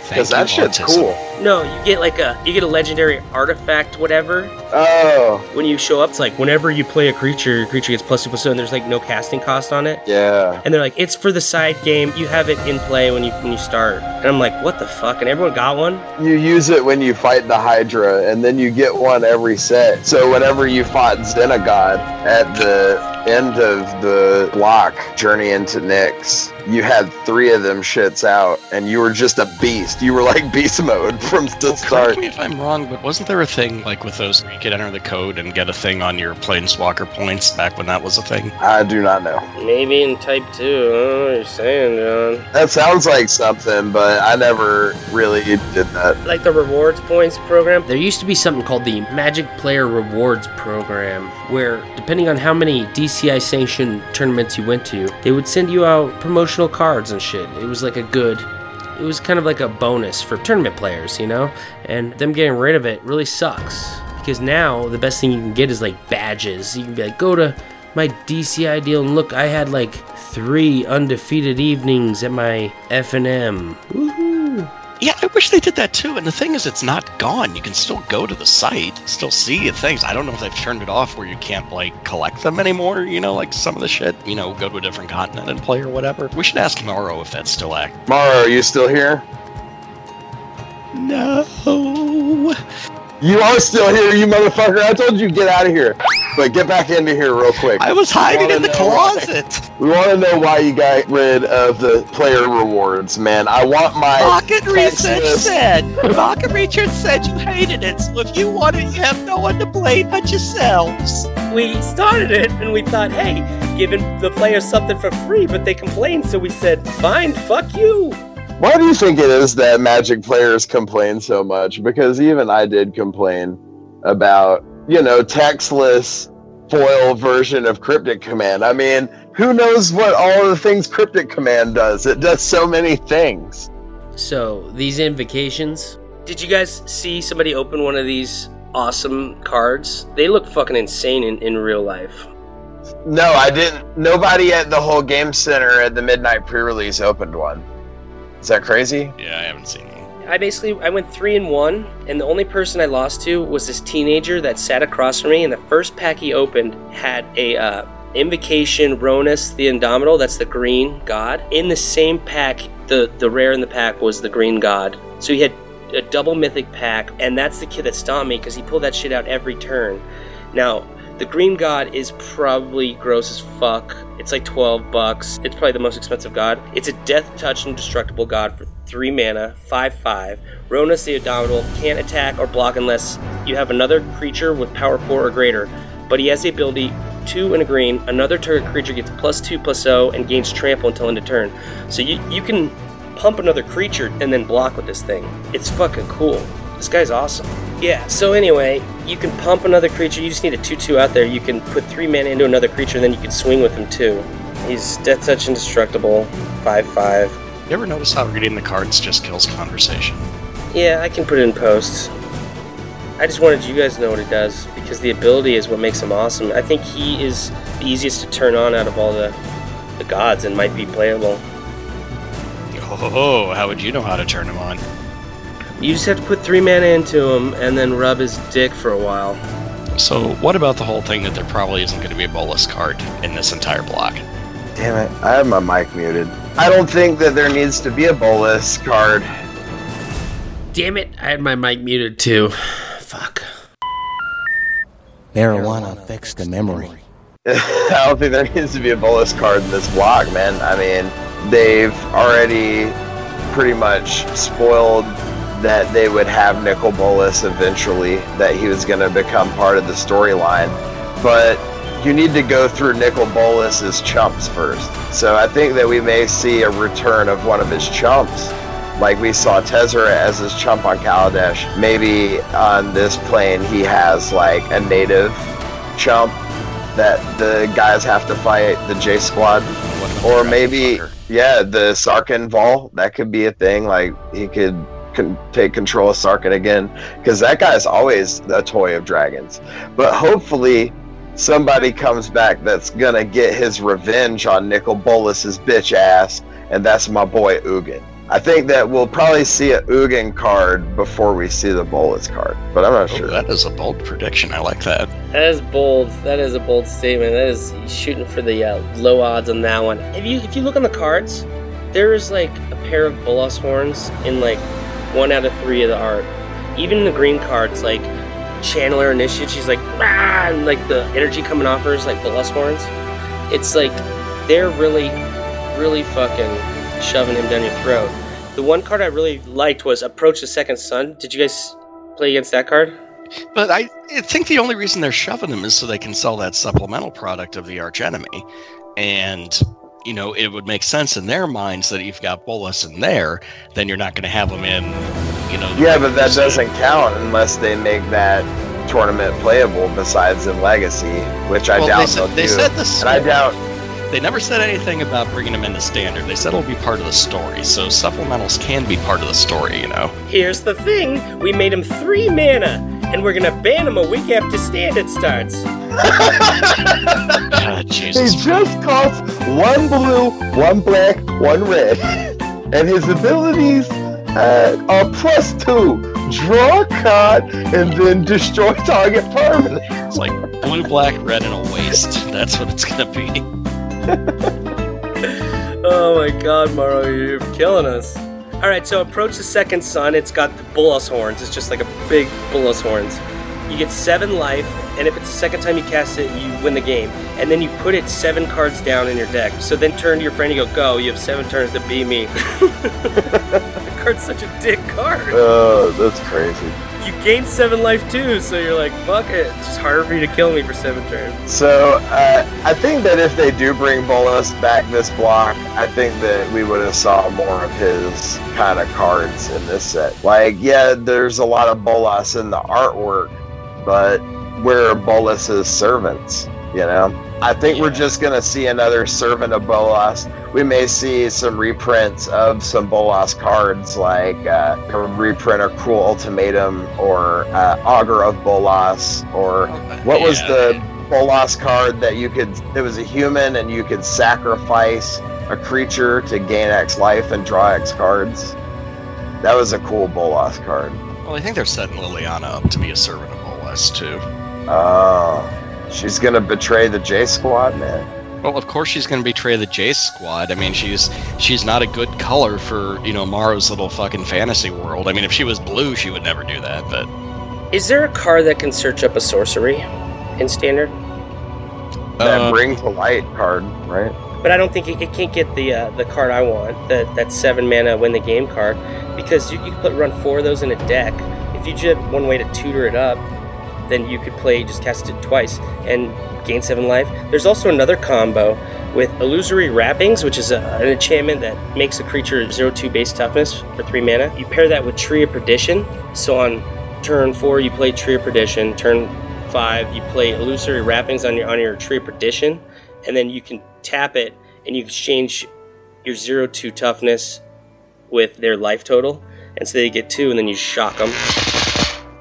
Because that shit's autism. cool. No, you get like a you get a legendary artifact, whatever. Oh, When you show up, it's like whenever you play a creature, your creature gets plus two plus two, and there's like no casting cost on it. yeah. And they're like, it's for the side game. You have it in play when you when you start. And I'm like, what the fuck? And everyone got one. You use it when you fight the Hydra, and then you get one every set. So whenever you fought Xenagos at the end of the block, Journey into Nyx, you had three of them shits out, and you were just a beast. You were like beast mode from the start. Correct me if I'm wrong, but wasn't there a thing like with those where you could enter the code and get a thing on your planeswalker points back when that was a thing? I do not know. Maybe in type two. I don't know what you're saying, John. That sounds like something, but I never really did that. Like the rewards points program. There used to be something called the Magic Player Rewards Program, where depending on how many DCI sanctioned tournaments you went to, they would send you out promotional cards and shit. It was like a good. It was kind of like a bonus for tournament players, you know? And them getting rid of it really sucks. Because now the best thing you can get is like badges. You can be like, go to my DCI deal and look, I had like three undefeated evenings at my FNM. Woohoo! Yeah, I wish they did that too. And the thing is, it's not gone. You can still go to the site, still see things. I don't know if they've turned it off where you can't like collect them anymore. You know, like some of the shit. You know, go to a different continent and play or whatever. We should ask Maro if that's still active. Maro, are you still here? No. You are still here, you motherfucker. I told you get out of here. But get back into here real quick. I was hiding in the wanna why- closet. We want to know why you got rid of the player rewards, man. I want my Rocket Research said. Rocket Research said you hated it. So if you want it, you have no one to blame but yourselves. We started it and we thought, hey, giving the players something for free, but they complained, so we said, fine, fuck you. Why do you think it is that Magic players complain so much? Because even I did complain about, you know, textless foil version of Cryptic Command. I mean, who knows what all the things Cryptic Command does? It does so many things. So, these invocations. Did you guys see somebody open one of these awesome cards? They look fucking insane in, in real life. No, I didn't. Nobody at the whole game center at the midnight pre-release opened one. Is that crazy? Yeah, I haven't seen one. I basically I went three and one, and the only person I lost to was this teenager that sat across from me. And the first pack he opened had a uh, invocation Rhonas the Indomitable. That's the green god. In the same pack, the the rare in the pack was the green god. So he had a double mythic pack, and that's the kid that stomped me because he pulled that shit out every turn. Now. The green god is probably gross as fuck. It's like 12 bucks. It's probably the most expensive god. It's a death touch indestructible god for 3 mana, 5 5. Rhonas the Indomitable can't attack or block unless you have another creature with power 4 or greater. But he has the ability 2 and a green. Another target creature gets plus 2 plus 0 and gains trample until end of turn. So you, you can pump another creature and then block with this thing. It's fucking cool. This guy's awesome. Yeah, so anyway, you can pump another creature. You just need a 2 2 out there. You can put 3 mana into another creature, and then you can swing with him too. He's Death Touch Indestructible, 5 5. You ever notice how reading the cards just kills conversation? Yeah, I can put it in posts. I just wanted you guys to know what it does because the ability is what makes him awesome. I think he is the easiest to turn on out of all the, the gods and might be playable. Oh, how would you know how to turn him on? You just have to put 3 mana into him and then rub his dick for a while. So, what about the whole thing that there probably isn't going to be a Bolas card in this entire block? Damn it, I have my mic muted. I don't think that there needs to be a Bolas card. Damn it, I had my mic muted too. Fuck. Marijuana affects the memory. I don't think there needs to be a Bolas card in this block, man. I mean, they've already pretty much spoiled that they would have Nicol Bolas eventually, that he was going to become part of the storyline. But you need to go through Nicol Bolas's chumps first. So I think that we may see a return of one of his chumps. Like we saw Tezzeret as his chump on Kaladesh. Maybe on this plane he has like a native chump that the guys have to fight the J Squad. Or maybe, yeah, the Sarkhan Vol. That could be a thing. Like he could can take control of Sarkhan again, because that guy is always a toy of dragons. But hopefully, somebody comes back that's gonna get his revenge on Nicol Bolas's bitch ass, and that's my boy Ugin. I think that we'll probably see a Ugin card before we see the Bolas card, but I'm not Oh, sure. that is a bold prediction. I like that. That is bold. That is a bold statement. That is shooting for the uh, low odds on that one. If you if you look on the cards, there is like a pair of Bolas horns in like one out of three of the art. Even the green cards, like Channeler Initiate, she's like Rah! and like the energy coming off her is like the Bolas horns. It's like they're really, really fucking shoving him down your throat. The one card I really liked was Approach the Second Sun. Did you guys play against that card? But I, I think the only reason they're shoving him is so they can sell that supplemental product of the arch enemy. And, you know, it would make sense in their minds that if you've got Bolas in there, then you're not going to have him in, you know. Yeah, but that doesn't count unless they make that tournament playable besides in Legacy, which I Well, doubt they said- they do. said this- and I doubt. They never said anything about bringing him into standard. They said it'll be part of the story. So supplementals can be part of the story, you know. Here's the thing we made him three mana, and we're gonna ban him a week after standard starts. Ah, He just costs one blue, one black, one red, and his abilities uh, are plus two. Draw a card and then destroy target permanent. It's like blue, black, red, and a waste. That's what it's going to be. Oh my god, Maro, you're killing us. Alright, so approach the second sun. It's got the Bolas horns. It's just like a big Bolas horns. You get seven life, and if it's the second time you cast it, you win the game. And then you put it seven cards down in your deck. So then turn to your friend, you go, go. You have seven turns to beat me. the card's such a dick card. Oh, that's crazy. You gain seven life too, so you're like, fuck it. It's just harder for you to kill me for seven turns. So uh, I think that if they do bring Bolas back this block, I think that we would have saw more of his kind of cards in this set. Like, yeah, there's a lot of Bolas in the artwork, but we're Bolas's servants, you know. I think we're just gonna see another servant of Bolas. We may see some reprints of some Bolas cards, like uh, a reprint of Cruel Ultimatum or uh, Augur of Bolas, or what was Yeah. the Bolas card that you could? It was a human, and you could sacrifice a creature to gain X life and draw X cards. That was a cool Bolas card. Well, I think they're setting Liliana up to be a servant of Bolas too. Oh, she's gonna betray the J Squad, man. Well, of course she's going to betray the J squad. I mean, she's she's not a good color for you know Maro's little fucking fantasy world. I mean, if she was blue, she would never do that. But Is there a card that can search up a sorcery in standard? That Uh, bring to light card, right? But I don't think it, it can't get the uh, the card I want, that that seven mana win the game card, because you, you can put run four of those in a deck. If you just have one way to tutor it up, then you could play just cast it twice and gain seven life. There's also another combo with illusory wrappings, which is a, an enchantment that makes a creature zero two base toughness for three mana. You pair that with Tree of Perdition. So on turn four, you play Tree of Perdition. Turn five, you play illusory wrappings on your on your Tree of Perdition, and then you can tap it and you exchange your zero two toughness with their life total, and so they get two, and then you shock them,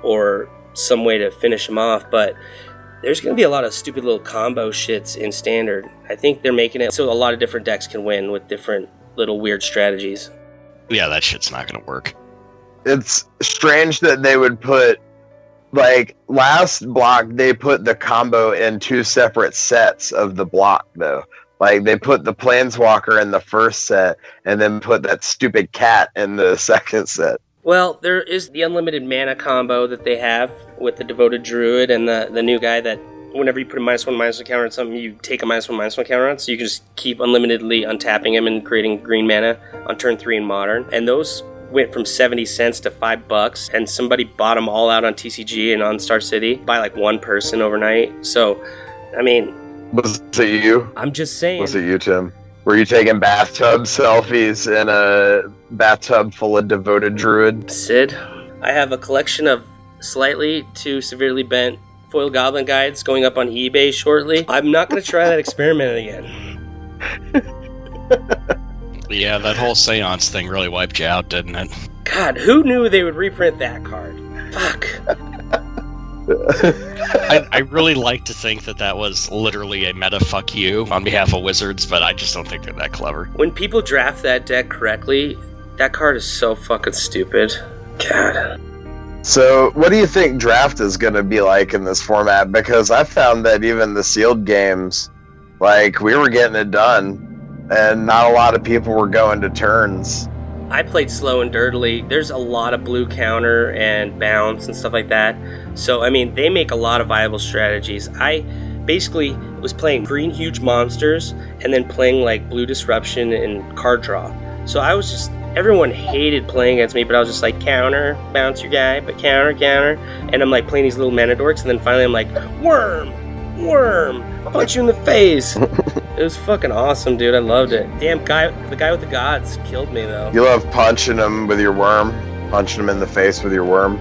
or some way to finish them off. But there's going to be a lot of stupid little combo shits in standard. I think they're making it so a lot of different decks can win with different little weird strategies. yeah, that shit's not going to work. It's strange that they would put like last block they put the combo in two separate sets of the block though. Like they put the planeswalker in the first set and then put that stupid cat in the second set. Well, there is the unlimited mana combo that they have with the devoted druid and the the new guy that whenever you put a minus one minus one counter on something, you take a minus one minus one counter on, so you can just keep unlimitedly untapping him and creating green mana on turn three in modern. And those went from 70 cents to five bucks, and somebody bought them all out on TCG and on Star City by like one person overnight. So, I mean, Was it you? I'm just saying. Was it you, Tim? Were you taking bathtub selfies in a bathtub full of devoted druid? Sid, I have a collection of slightly to severely bent foil goblin guides going up on eBay shortly. I'm not going to try that experiment again. Yeah, that whole seance thing really wiped you out, didn't it? God, who knew they would reprint that card? Fuck. I, I really like to think that that was literally a meta fuck you on behalf of Wizards, but I just don't think they're that clever. When people draft that deck correctly, that card is so fucking stupid. God. So, what do you think draft is going to be like in this format? Because I found that even the sealed games, like we were getting it done, and not a lot of people were going to turns. I played slow and dirtily. There's a lot of blue counter and bounce and stuff like that. So, I mean, they make a lot of viable strategies. I basically was playing green huge monsters and then playing like blue disruption and card draw. So I was just everyone hated playing against me, but I was just like counter, bounce your guy, but counter, counter, and I'm like playing these little mana dorks, and then finally I'm like worm, worm, I punch you in the face. it was fucking awesome, dude. I loved it. Damn guy, the guy with the gods killed me though. You love punching them with your worm, punching them in the face with your worm.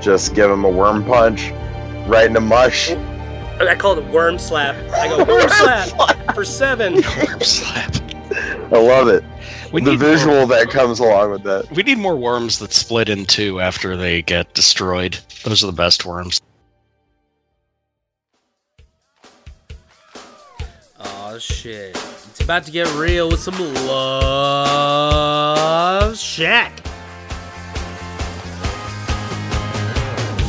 Just give them a worm punch, right in the mush. I call it worm slap. I go worm slap for seven. Worm slap. I love it. We the need visual that comes along with that. We need more worms that split in two after they get destroyed. Those are the best worms. Oh shit. It's about to get real with some love shack.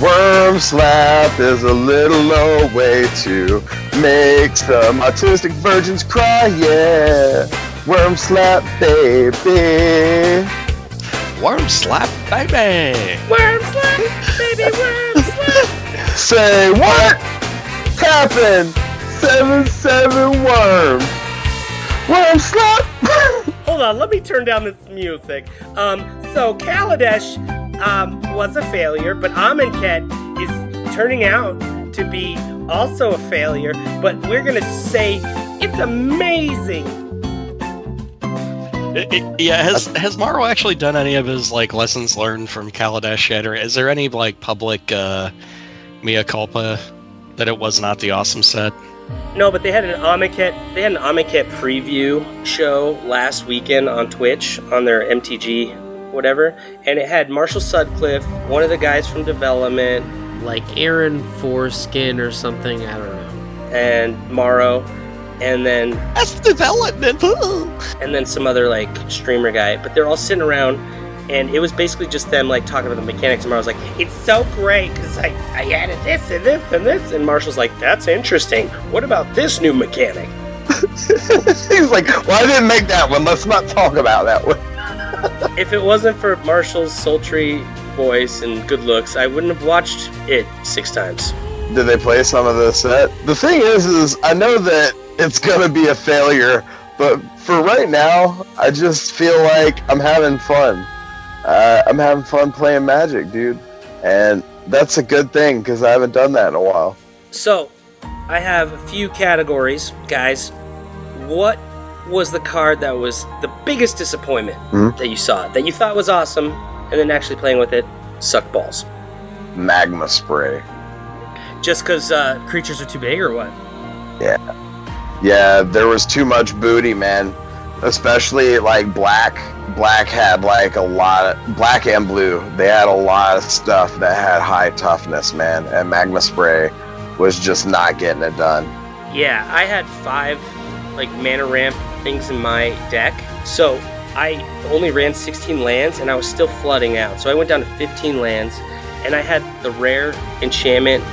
Worm slap is a little low way to make some autistic virgins cry, yeah. Worm slap, baby. Worm slap, baby. Worm slap, baby, worm slap. Say what? Happened? Seven seven worm. Worm slap. Hold on, let me turn down this music. Um, so Kaladesh um, was a failure, but Amonkhet is turning out to be also a failure. But we're gonna say it's amazing. I- I- yeah, has has Maro actually done any of his like lessons learned from Kaladesh yet, or is there any like public uh, mea culpa that it was not the awesome set? No, but they had an Amonkhet. They had an Amonkhet preview show last weekend on Twitch on their MTG, whatever, and it had Marshall Sutcliffe, one of the guys from development, Like Aaron Foreskin or something, I don't know. and Maro, and then that's development, and then some other like streamer guy. But they're all sitting around, and it was basically just them like talking about the mechanics. And Maro's like, "It's so great because I I added this and this and this," and Marshall's like, "That's interesting. What about this new mechanic?" He's like, well, I didn't make that one. Let's not talk about that one. if it wasn't for Marshall's sultry voice and good looks, I wouldn't have watched it six times. Did they play some of the set? The thing is, is I know that it's gonna be a failure, but for right now, I just feel like I'm having fun. Uh, I'm having fun playing Magic, dude, and that's a good thing because I haven't done that in a while. So, I have a few categories, guys. What was the card that was the biggest disappointment Hmm? that you saw that you thought was awesome, and then actually playing with it sucked balls? Magma spray. Just because uh, creatures are too big, or what? Yeah. Yeah, there was too much booty, man. Especially like black. Black had like a lot of black and blue. They had a lot of stuff that had high toughness, man. And magma spray was just not getting it done. Yeah, I had five like mana ramp things in my deck. So I only ran 16 lands and I was still flooding out. So I went down to 15 lands and I had the rare enchantment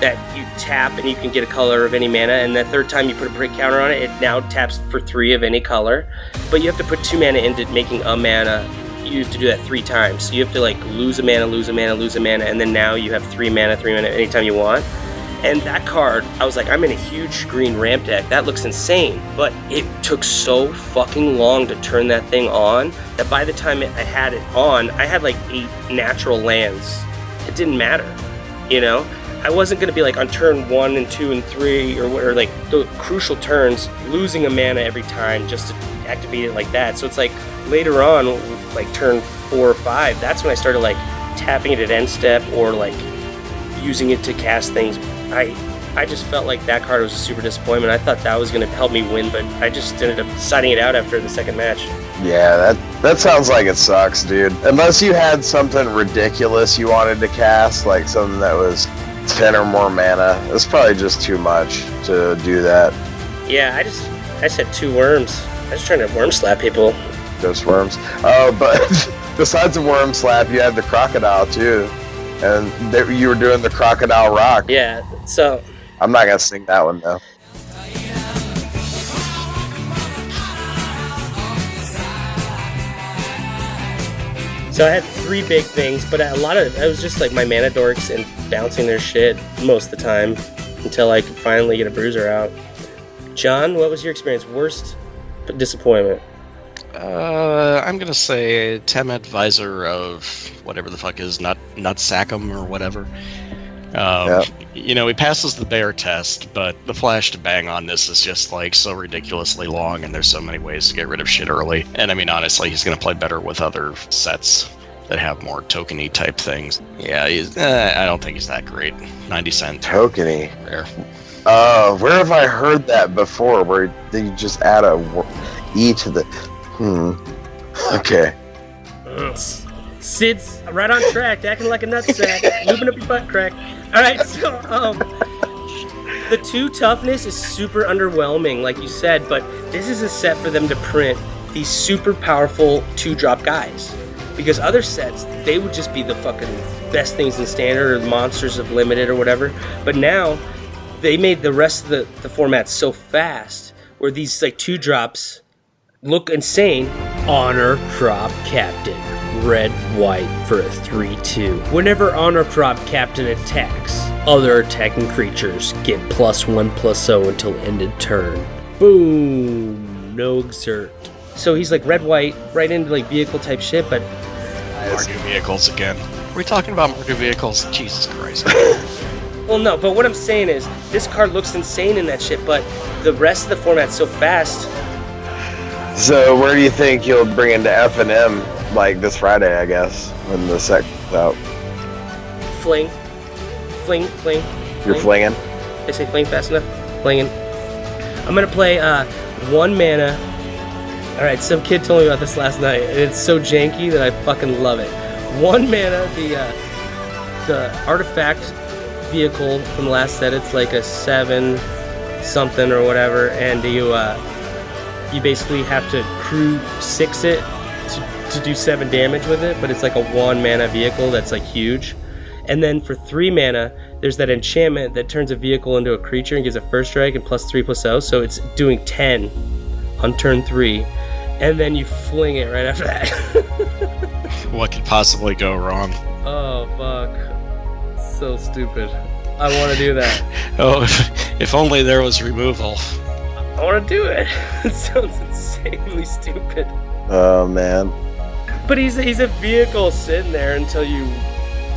that you tap and you can get a color of any mana and the third time you put a break counter on it, it now taps for three of any color. But you have to put two mana into making a mana. You have to do that three times. So you have to like lose a mana, lose a mana, lose a mana, and then now you have three mana, three mana anytime you want. And that card, I was like, I'm in a huge green ramp deck. That looks insane. But it took so fucking long to turn that thing on that by the time it, I had it on, I had like eight natural lands. It didn't matter, you know? I wasn't going to be like on turn one and two and three or, like the crucial turns, losing a mana every time just to activate it like that. So it's like later on, like turn four or five, that's when I started like tapping it at end step or like using it to cast things. I I just felt like that card was a super disappointment. I thought that was going to help me win, but I just ended up siding it out after the second match. Yeah, that that sounds like it sucks, dude. Unless you had something ridiculous you wanted to cast, like something that was ten or more mana, it's probably just too much to do that. Yeah, I just I said two worms. I was trying to worm slap people. Just worms. Oh, but besides the worm slap, you had the crocodile too, and they, you were doing the crocodile rock. Yeah, so I'm not gonna sing that one though. So I had three big things, but a lot of it was just like my mana dorks and bouncing their shit most of the time until I could finally get a bruiser out. John, what was your experience? Worst disappointment? Uh, I'm gonna say Tem Advisor of whatever the fuck is not Nut Nutsackum or whatever. Um, You know, he passes the bear test, but the flash to bang on this is just like so ridiculously long, and there's so many ways to get rid of shit early. And I mean, honestly, he's gonna play better with other sets that have more tokeny type things. Yeah, he's, eh, I don't think he's that great. 90 cent. Tokeny. Rare. Uh, where have I heard that before? Where they just add a e e to the. Hmm. Okay. Sid's right on track, acting like a nutsack, lubing up your butt crack. All right, so um, the two toughness is super underwhelming, like you said, but this is a set for them to print these super powerful two drop guys. Because other sets, they would just be the fucking best things in standard or monsters of limited or whatever. But now they made the rest of the, the format so fast where these like two drops look insane. Honor Crop Captain. red white for a 3 2. Whenever honor crop captain attacks, other attacking creatures get plus 1 plus 0 until ended turn. Boom! No exert. So he's like red white, right into like vehicle type shit, but Mardu vehicles again. We're talking about Mardu vehicles. Jesus Christ. Well, no, but what I'm saying is, this card looks insane in that shit, but the rest of the format's so fast. So where do you think you'll bring into F and M like this Friday? I guess when the set comes out. Fling. Fling, fling. You're fling. flinging. I say fling fast enough? Flinging. I'm gonna play uh, one mana. Alright, some kid told me about this last night, and it's so janky that I fucking love it. One mana, the uh, the artifact vehicle from the last set, it's like a seven something or whatever, and you uh, you basically have to crew six it to, to do seven damage with it, but it's like a one mana vehicle that's like huge. And then for three mana, there's that enchantment that turns a vehicle into a creature and gives a first strike and plus three plus zero, so it's doing ten on turn three, and then you fling it right after that. what could possibly go wrong? oh fuck, so stupid. I want to do that. Oh, if, if only there was removal. I want to do it. it sounds insanely stupid. Oh man. But he's he's a vehicle sitting there until you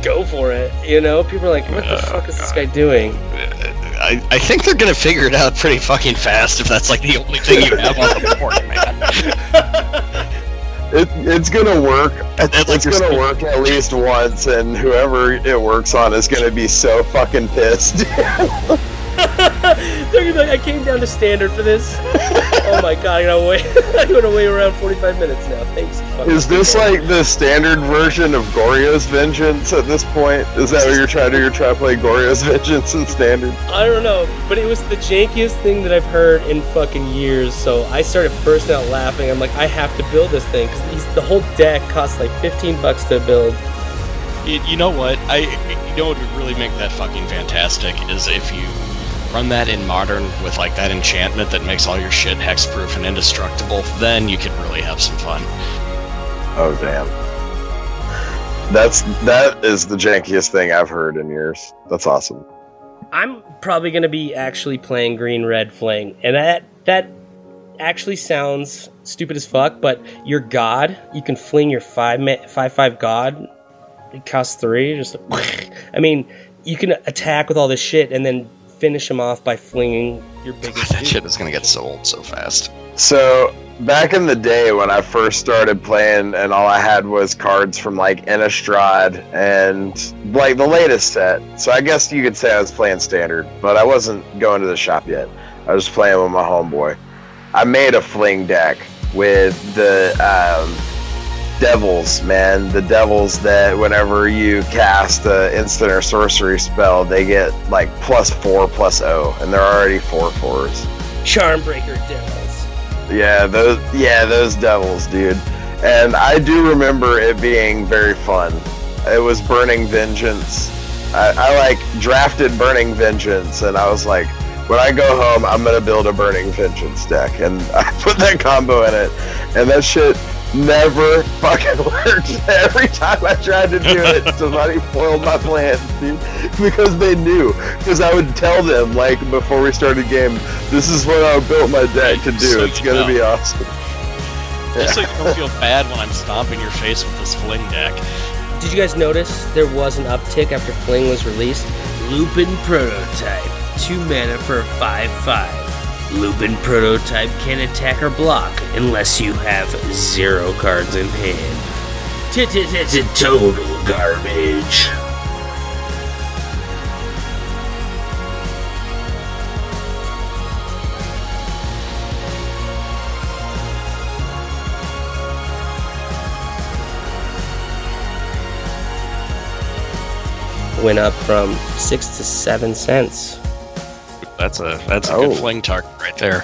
go for it. You know, people are like, "What the fuck is this guy doing?" Uh, I, I think they're gonna figure it out pretty fucking fast if that's like the only thing you have on the board, man. It, it's gonna work. That- that's like it's your gonna sp- work at least once, and whoever it works on is gonna be so fucking pissed. They're gonna be like, "I came down to standard for this." oh my god, I gotta wait. I gotta wait around 45 minutes now. Thanks. is this people. like the standard version of Goryo's Vengeance at this point? Is that what you're trying to do? You're trying to play Goryo's Vengeance in standard? I don't know, but it was the jankiest thing that I've heard in fucking years. So I started bursting out laughing. I'm like, I have to build this thing because the whole deck costs like 15 bucks to build. You, you know what? I you know what would really make that fucking fantastic is if you run that in modern with like that enchantment that makes all your shit hexproof and indestructible. Then you can really have some fun. Oh damn. That's that is the jankiest thing I've heard in years. That's awesome. I'm probably gonna be actually playing green red fling, and that that actually sounds stupid as fuck. But your god, you can fling your five ma- five five god. It costs three. Just I mean, you can attack with all this shit and then finish him off by flinging your biggest. That shit is gonna get so old so fast. So back in the day when I first started playing, and all I had was cards from like Innistrad and like the latest set. So I guess you could say I was playing standard, but I wasn't going to the shop yet. I was playing with my homeboy. I made a fling deck with the um, devils, man. The devils that whenever you cast an instant or sorcery spell, they get like plus four plus O, and they're already four fours. Charmbreaker devils. Yeah, those yeah, those devils, dude. And I do remember it being very fun. It was Burning Vengeance. I, I like drafted Burning Vengeance, and I was like, when I go home, I'm gonna build a Burning Vengeance deck, and I put that combo in it, and that shit never fucking worked. Every time I tried to do it, somebody foiled my plans, dude, because they knew. Because I would tell them like before we started the game, this is what I built my deck to do. So it's gonna know. be awesome. Just so you don't feel bad when I'm stomping your face with this fling deck. Did you guys notice there was an uptick after Fling was released? Lupine Prototype. Two mana for a 5 5. Lupine Prototype can attack or block unless you have zero cards in hand. T-t-t-t- Total garbage. Went up from 6 to 7 cents. That's a that's a Oh. good fling target right there.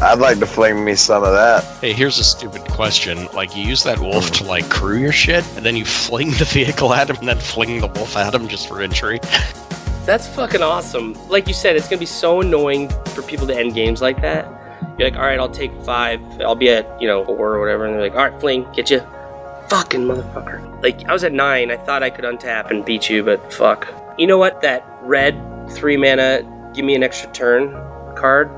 I'd like to fling me some of that. Hey, here's a stupid question. Like, you use that wolf hmm. to like crew your shit, and then you fling the vehicle at him, and then fling the wolf at him just for injury. That's fucking awesome. Like you said, it's gonna be so annoying for people to end games like that. You're like, all right, I'll take five. I'll be at you know four or whatever, and they're like, all right, fling, get you. fucking motherfucker. Like, I was at nine. I thought I could untap and beat you, but fuck. You know what? That red three mana, give me an extra turn card.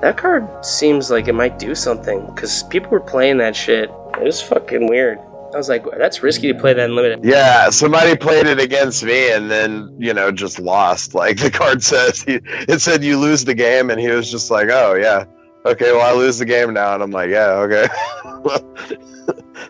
That card seems like it might do something because people were playing that shit. It was fucking weird. I was like, that's risky to play that in limited. Yeah, somebody played it against me and then, you know, just lost. Like the card says, he, it said you lose the game, and he was just like, oh, yeah. Okay, well, I lose the game now. And I'm like, yeah, okay.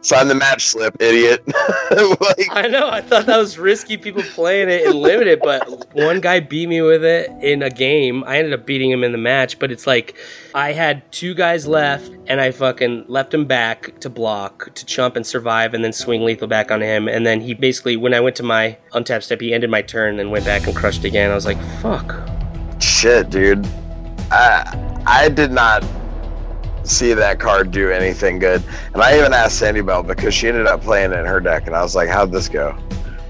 Sign the match slip, idiot. like, I know. I thought that was risky. People playing it in limited, but one guy beat me with it in a game. I ended up beating him in the match, but it's like I had two guys left, and I fucking left him back to block, to chump and survive, and then swing lethal back on him. And then he basically, when I went to my untap step, he ended my turn and went back and crushed again. I was like, fuck. shit, dude. I, I did not see that card do anything good. And I even asked Sandy Bell because she ended up playing it in her deck, and I was like, how'd this go?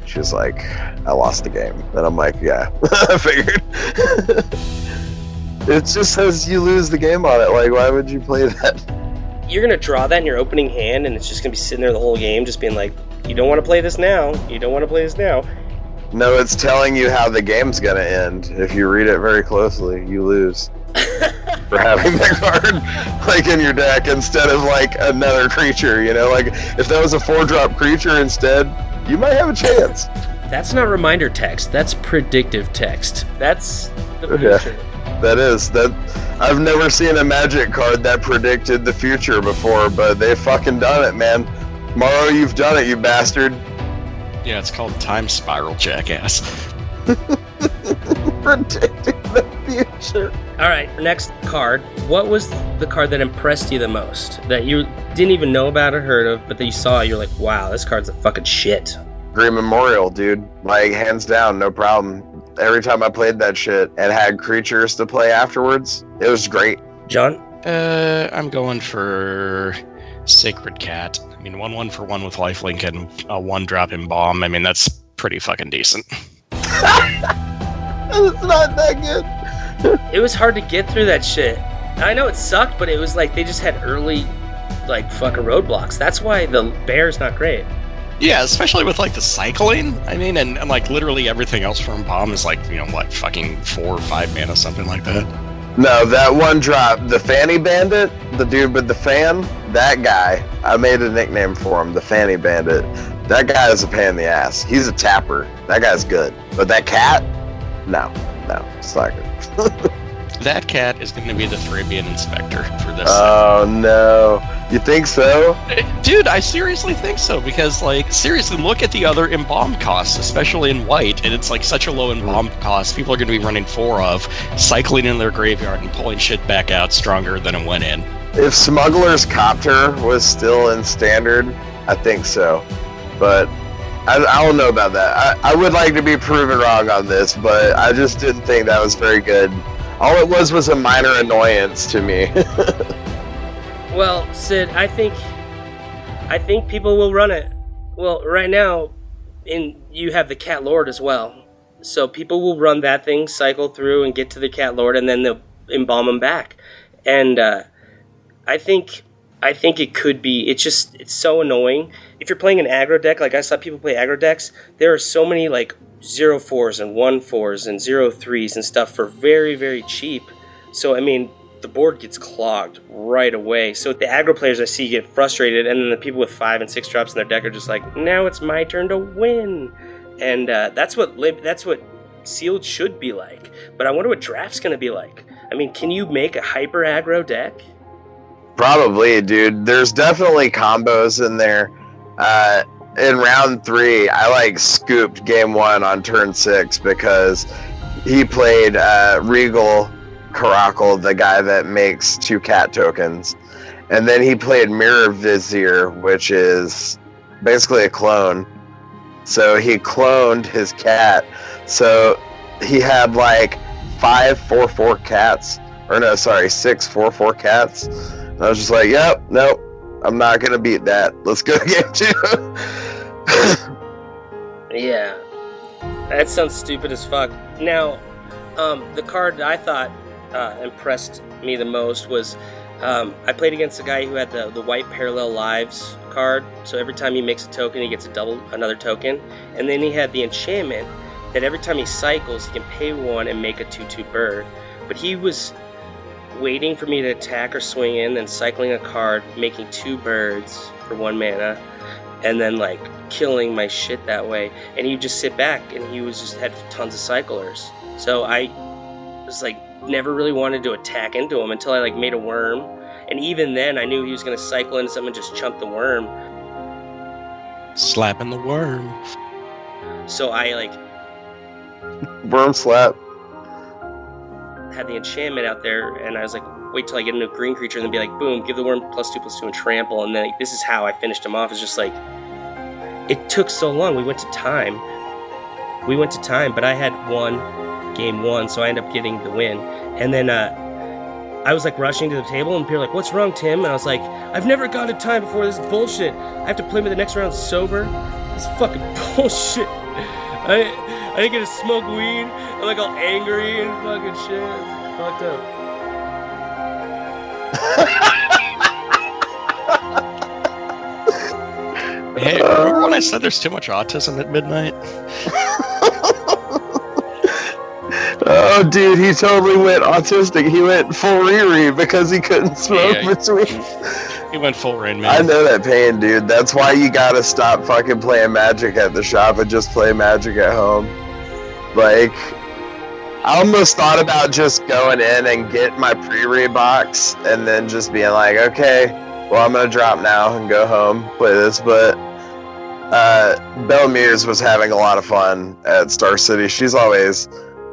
She was like, I lost the game. And I'm like, yeah, I figured. it just says you lose the game on it. Like, why would you play that? You're gonna draw that in your opening hand, and it's just gonna be sitting there the whole game, just being like, you don't want to play this now. You don't want to play this now. No, it's telling you how the game's gonna end. If you read it very closely, you lose. For having that card like in your deck instead of like another creature, you know, like if that was a four drop creature instead, you might have a chance. That's not reminder text. That's predictive text. That's the Yeah. future. That is that I've never seen a magic card that predicted the future before, but they fucking done it, man. Maro, you've done it, you bastard. Yeah, it's called Time Spiral Jackass. Predicting the future. All right, next card. What was the card that impressed you the most? That you didn't even know about or heard of, but that you saw, you're like, wow, this card's a fucking shit. Green Memorial, dude. Like hands down, no problem. Every time I played that shit and had creatures to play afterwards, it was great. John? Uh, I'm going for Sacred Cat. I mean, one one for one with lifelink and a one drop embalm. I mean, that's pretty fucking decent. It's not that good. It was hard to get through that shit. I know it sucked, but it was like they just had early, like, fucking roadblocks. That's why the bear's not great. Yeah, especially with like the cycling. I mean, and, and like literally everything else from bomb is like you know what, fucking four or five mana, something like that. No, that one drop, the Fanny Bandit, the dude with the fan, that guy, I made a nickname for him, the Fanny Bandit. That guy is a pain in the ass. He's a tapper. That guy's good. But that cat, no, no, it's not good. That cat is going to be the Thraben Inspector for this. oh no, you think so? Eh, dude, I seriously think so because, like, seriously, look at the other embalm costs, especially in white, and it's like such a low embalm cost. People are going to be running four of, cycling in their graveyard and pulling shit back out stronger than it went in. If Smuggler's Copter was still in standard, I think so. But I, I don't know about that. I, I would like to be proven wrong on this, but I just didn't think that was very good. All it was was a minor annoyance to me. Well, Sid, I think, I think people will run it. Well, right now, in you have the Cat Lord as well, so people will run that thing, cycle through, and get to the Cat Lord, and then they'll embalm them back. And uh, I think, I think it could be. It's just, it's so annoying. If you're playing an aggro deck, like I saw people play aggro decks, there are so many like zero fours and one fours and zero threes and stuff for very, very cheap. So I mean, the board gets clogged right away. So the aggro players I see get frustrated, and then the people with five and six drops in their deck are just like, now it's my turn to win, and uh, that's what that's what sealed should be like. But I wonder what draft's gonna be like. I mean, can you make a hyper aggro deck? Probably, dude. There's definitely combos in there. Uh, in round three, I like scooped game one on turn six because he played uh, Regal Caracal, the guy that makes two cat tokens. And then he played Mirror Vizier, which is basically a clone. So he cloned his cat. So he had like five four four cats. Or no, sorry, six four four cats. And I was just like, yep, nope, I'm not gonna beat that. Let's go get you. Yeah, that sounds stupid as fuck. Now, um, the card that I thought uh, impressed me the most was Um, I played against a guy who had the, the white parallel lives card, so every time he makes a token, he gets a double another token. And then he had the enchantment that every time he cycles, he can pay one and make a two-two bird. But he was waiting for me to attack or swing in, then cycling a card, making two birds for one mana, and then like killing my shit that way. And he would just sit back, and he was just had tons of cyclers. So I was like never really wanted to attack into him until I like made a worm. And even then, I knew he was gonna cycle into something and just chump the worm. Slapping the worm. So I like Worm slap. Had the enchantment out there, and I was like, wait till I get a new green creature, and then be like, boom, give the worm plus two plus two and trample, and then like, this is how I finished him off. It's just like it took so long. We went to time. We went to time, but I had one game one, so I ended up getting the win. And then uh, I was like rushing to the table, and people were like, "What's wrong, Tim?" And I was like, "I've never gone to time before. This is bullshit. I have to play me the next round sober. This fucking bullshit. I I didn't get to smoke weed. I'm like all angry and fucking shit. It's fucked up." Hey, remember when I said there's too much autism at midnight? Oh, dude, he totally went autistic. He went full Riri because he couldn't smoke Yeah, between. He went full rain Man. I know that pain, dude. That's why you gotta stop fucking playing Magic at the shop and just play Magic at home. Like, I almost thought about just going in and get my pre-read box and then just being like, okay, well, I'm gonna drop now and go home play this. But uh, Belle Muse was having a lot of fun at Star City. She's always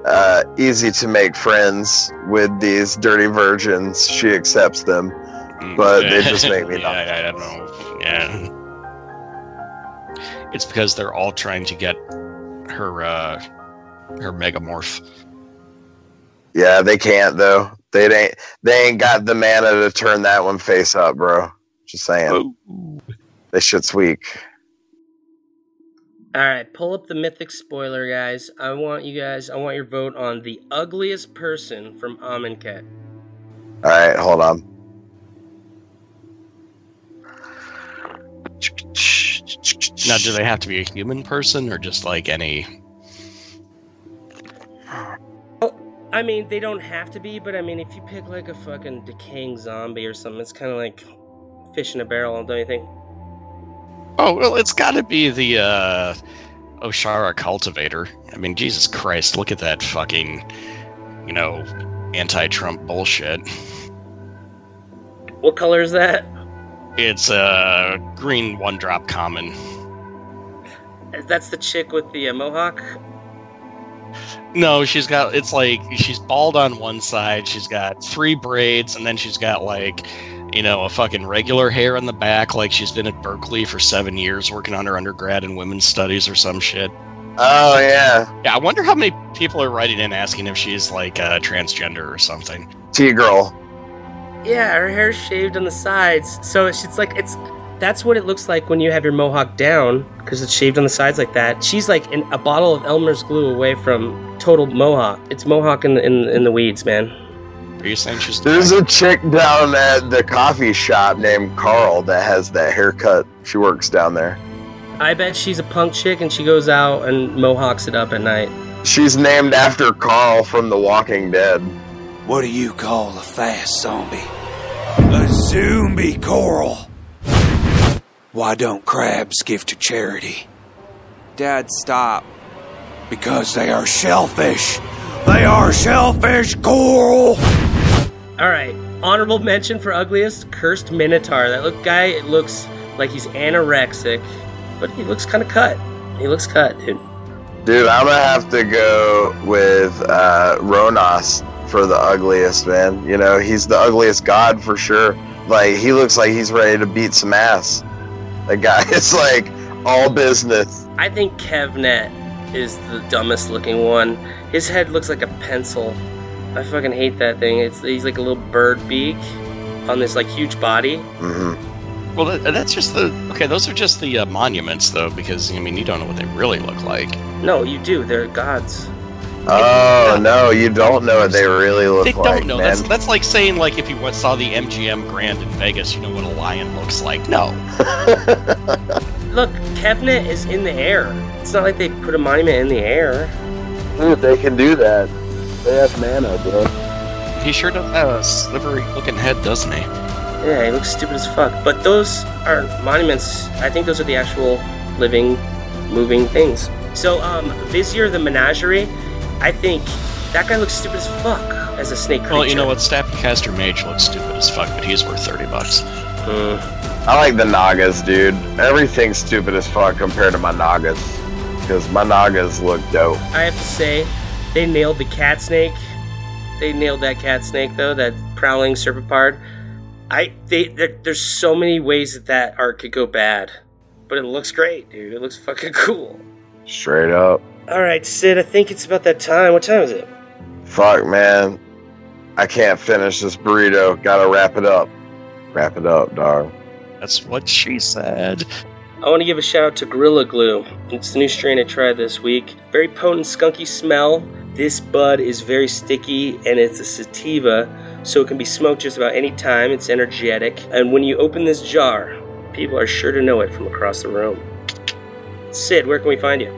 uh, easy to make friends with these dirty virgins. She accepts them, but they just make me yeah, I, I don't know. Yeah. It's because they're all trying to get her uh her megamorph. Yeah, they can't though. They ain't they ain't got the mana to turn that one face up, bro. Just saying. This shit's weak. All right, pull up the mythic spoiler, guys. I want you guys. I want your vote on the ugliest person from Amonkhet. Alright, hold on. Now, do they have to be a human person or just like any? I mean, they don't have to be, but I mean, if you pick like a fucking decaying zombie or something, it's kind of like fish in a barrel, don't you think? Oh well, it's got to be the uh, Oashra cultivator. I mean, Jesus Christ, look at that fucking, you know, anti-Trump bullshit. What color is that? It's a uh, green one-drop common. That's the chick with the uh, mohawk. No, she's got it's like she's bald on one side, she's got three braids, and then she's got like you know, a fucking regular hair in the back, like she's been at Berkeley for seven years working on her undergrad in women's studies or some shit. Oh yeah. Yeah, I wonder how many people are writing in asking if she's like uh, transgender or something. T girl. Yeah, her hair's shaved on the sides, so it's, it's like it's. That's what it looks like when you have your mohawk down, because it's shaved on the sides like that. She's like in a bottle of Elmer's glue away from total mohawk. It's mohawk in the, in, in the weeds, man. Are you saying she's There's a chick down at the coffee shop named Carl that has that haircut. She works down there. I bet she's a punk chick and she goes out and mohawks it up at night. She's named after Carl from The Walking Dead. What do you call a fast zombie? A zombie coral. Why don't crabs give to charity? Dad, stop. Because they are shellfish. They are shellfish coral. All right, honorable mention for ugliest cursed minotaur. That look guy it looks like he's anorexic, but he looks kind of cut. He looks cut, dude. Dude, I'm gonna have to go with uh, Rhonas for the ugliest, man. You know, he's the ugliest god for sure. Like, he looks like he's ready to beat some ass. That guy is like all business. I think Kefnet is the dumbest looking one. His head looks like a pencil. I fucking hate that thing. It's he's like a little bird beak on this like huge body. Mm-hmm. Well, that, that's just the okay. Those are just the uh, monuments, though, because I mean, you don't know what they really look like. No, you do. They're gods. Oh no, you don't know what they really look They like, They don't know. man. That's that's like saying like if you saw the MGM Grand in Vegas, you know what a lion looks like. No. Look, Kefnet is in the air. It's not like they put a monument in the air. Dude, they can do that. They have mana, bro. He sure does have a slivery looking head, doesn't he? Yeah, he looks stupid as fuck. But those are monuments. I think those are the actual living, moving things. So, um, Vizier the Menagerie, I think that guy looks stupid as fuck as a snake creature. Well, you know what? Staffcaster Mage looks stupid as fuck, but he's worth thirty bucks. Hmm. I like the Nagas, dude. Everything's stupid as fuck compared to my Nagas. Because my Nagas look dope. I have to say, they nailed the cat snake. They nailed that cat snake though, that prowling Serpopard. I they there, there's so many ways that that art could go bad, but it looks great, dude. It looks fucking cool. Straight up. All right, Sid. I think it's about that time. What time is it? Fuck, man. I can't finish this burrito. Gotta wrap it up. Wrap it up, dog. That's what she said. I want to give a shout out to Gorilla Glue. It's the new strain I tried this week. Very potent, skunky smell. This bud is very sticky and it's a sativa, so it can be smoked just about any time. It's energetic. And when you open this jar, people are sure to know it from across the room. Sid, where can we find you?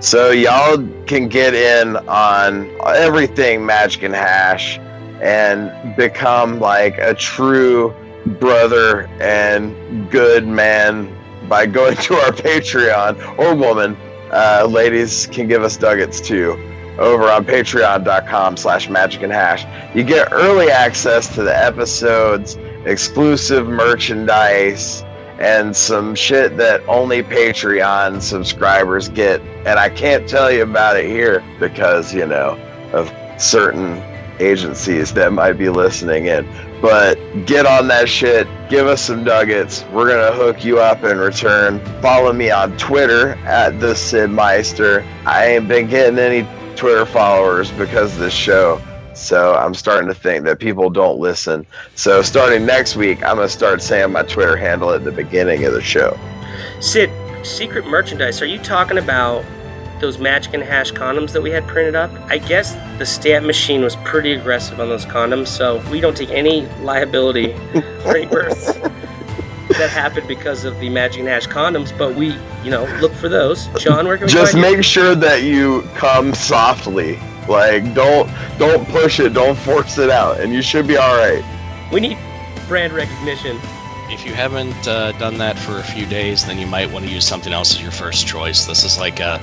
So y'all can get in on everything Magic and Hash and become like a true brother and good man by going to our Patreon or woman. Uh, ladies can give us nuggets too over on patreon.com slash magic and hash. You get early access to the episodes, exclusive merchandise, and some shit that only Patreon subscribers get. And I can't tell you about it here because, you know, of certain agencies that might be listening in. But get on that shit. Give us some nuggets. We're going to hook you up in return. Follow me on Twitter at the Sid Meister. I ain't been getting any Twitter followers because of this show. So I'm starting to think that people don't listen. So starting next week, I'm gonna start saying my Twitter handle at the beginning of the show. Sid, secret merchandise. Are you talking about those Magic and Hash condoms that we had printed up? I guess the stamp machine was pretty aggressive on those condoms, so we don't take any liability for any births that happened because of the Magic and Hash condoms, but we, you know, look for those. John, where can we Just find you? make sure that you come softly. Like don't don't push it, don't force it out, and you should be all right. We need brand recognition. If you haven't uh, done that for a few days, then you might want to use something else as your first choice. This is like a,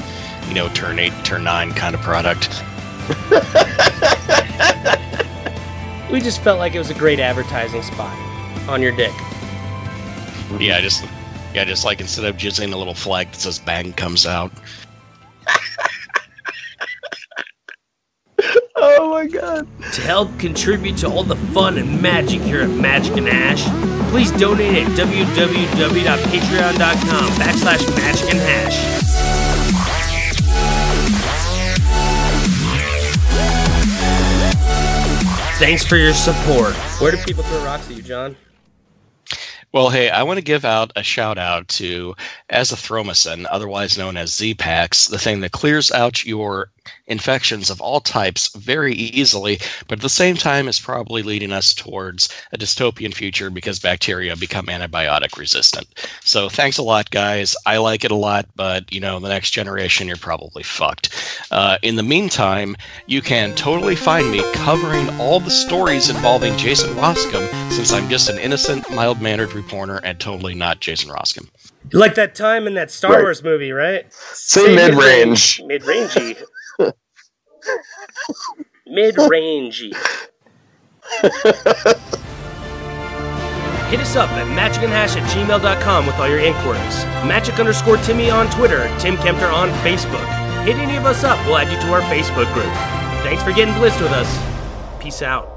you know, turn eight, turn nine kind of product. We just felt like it was a great advertising spot on your dick. Yeah, just yeah, just like instead of jizzing a little flag that says "bang" comes out. God. To help contribute to all the fun and magic here at Magic and Hash, please donate at www.patreon.com backslash magic and hash. Thanks for your support. Where do people throw rocks at you, John? Well, hey, I want to give out a shout out to azithromycin, otherwise known as Z-Paks, the thing that clears out your infections of all types very easily, but at the same time is probably leading us towards a dystopian future because bacteria become antibiotic resistant. So thanks a lot, guys. I like it a lot, but you know, the next generation, you're probably fucked. Uh, in the meantime, you can totally find me covering all the stories involving Jason Roscom, since I'm just an innocent, mild-mannered reporter and totally not Jason Roscom. Like that time in that Star Right. Wars movie, right? Say mid-range. Mid-rangey. Mid-rangey. Hit us up at magicandhash at gmail.com with all your inquiries. Magic underscore Timmy on Twitter, Tim Kempter on Facebook. Hit any of us up, we'll add you to our Facebook group. Thanks for getting blitzed with us. Peace out.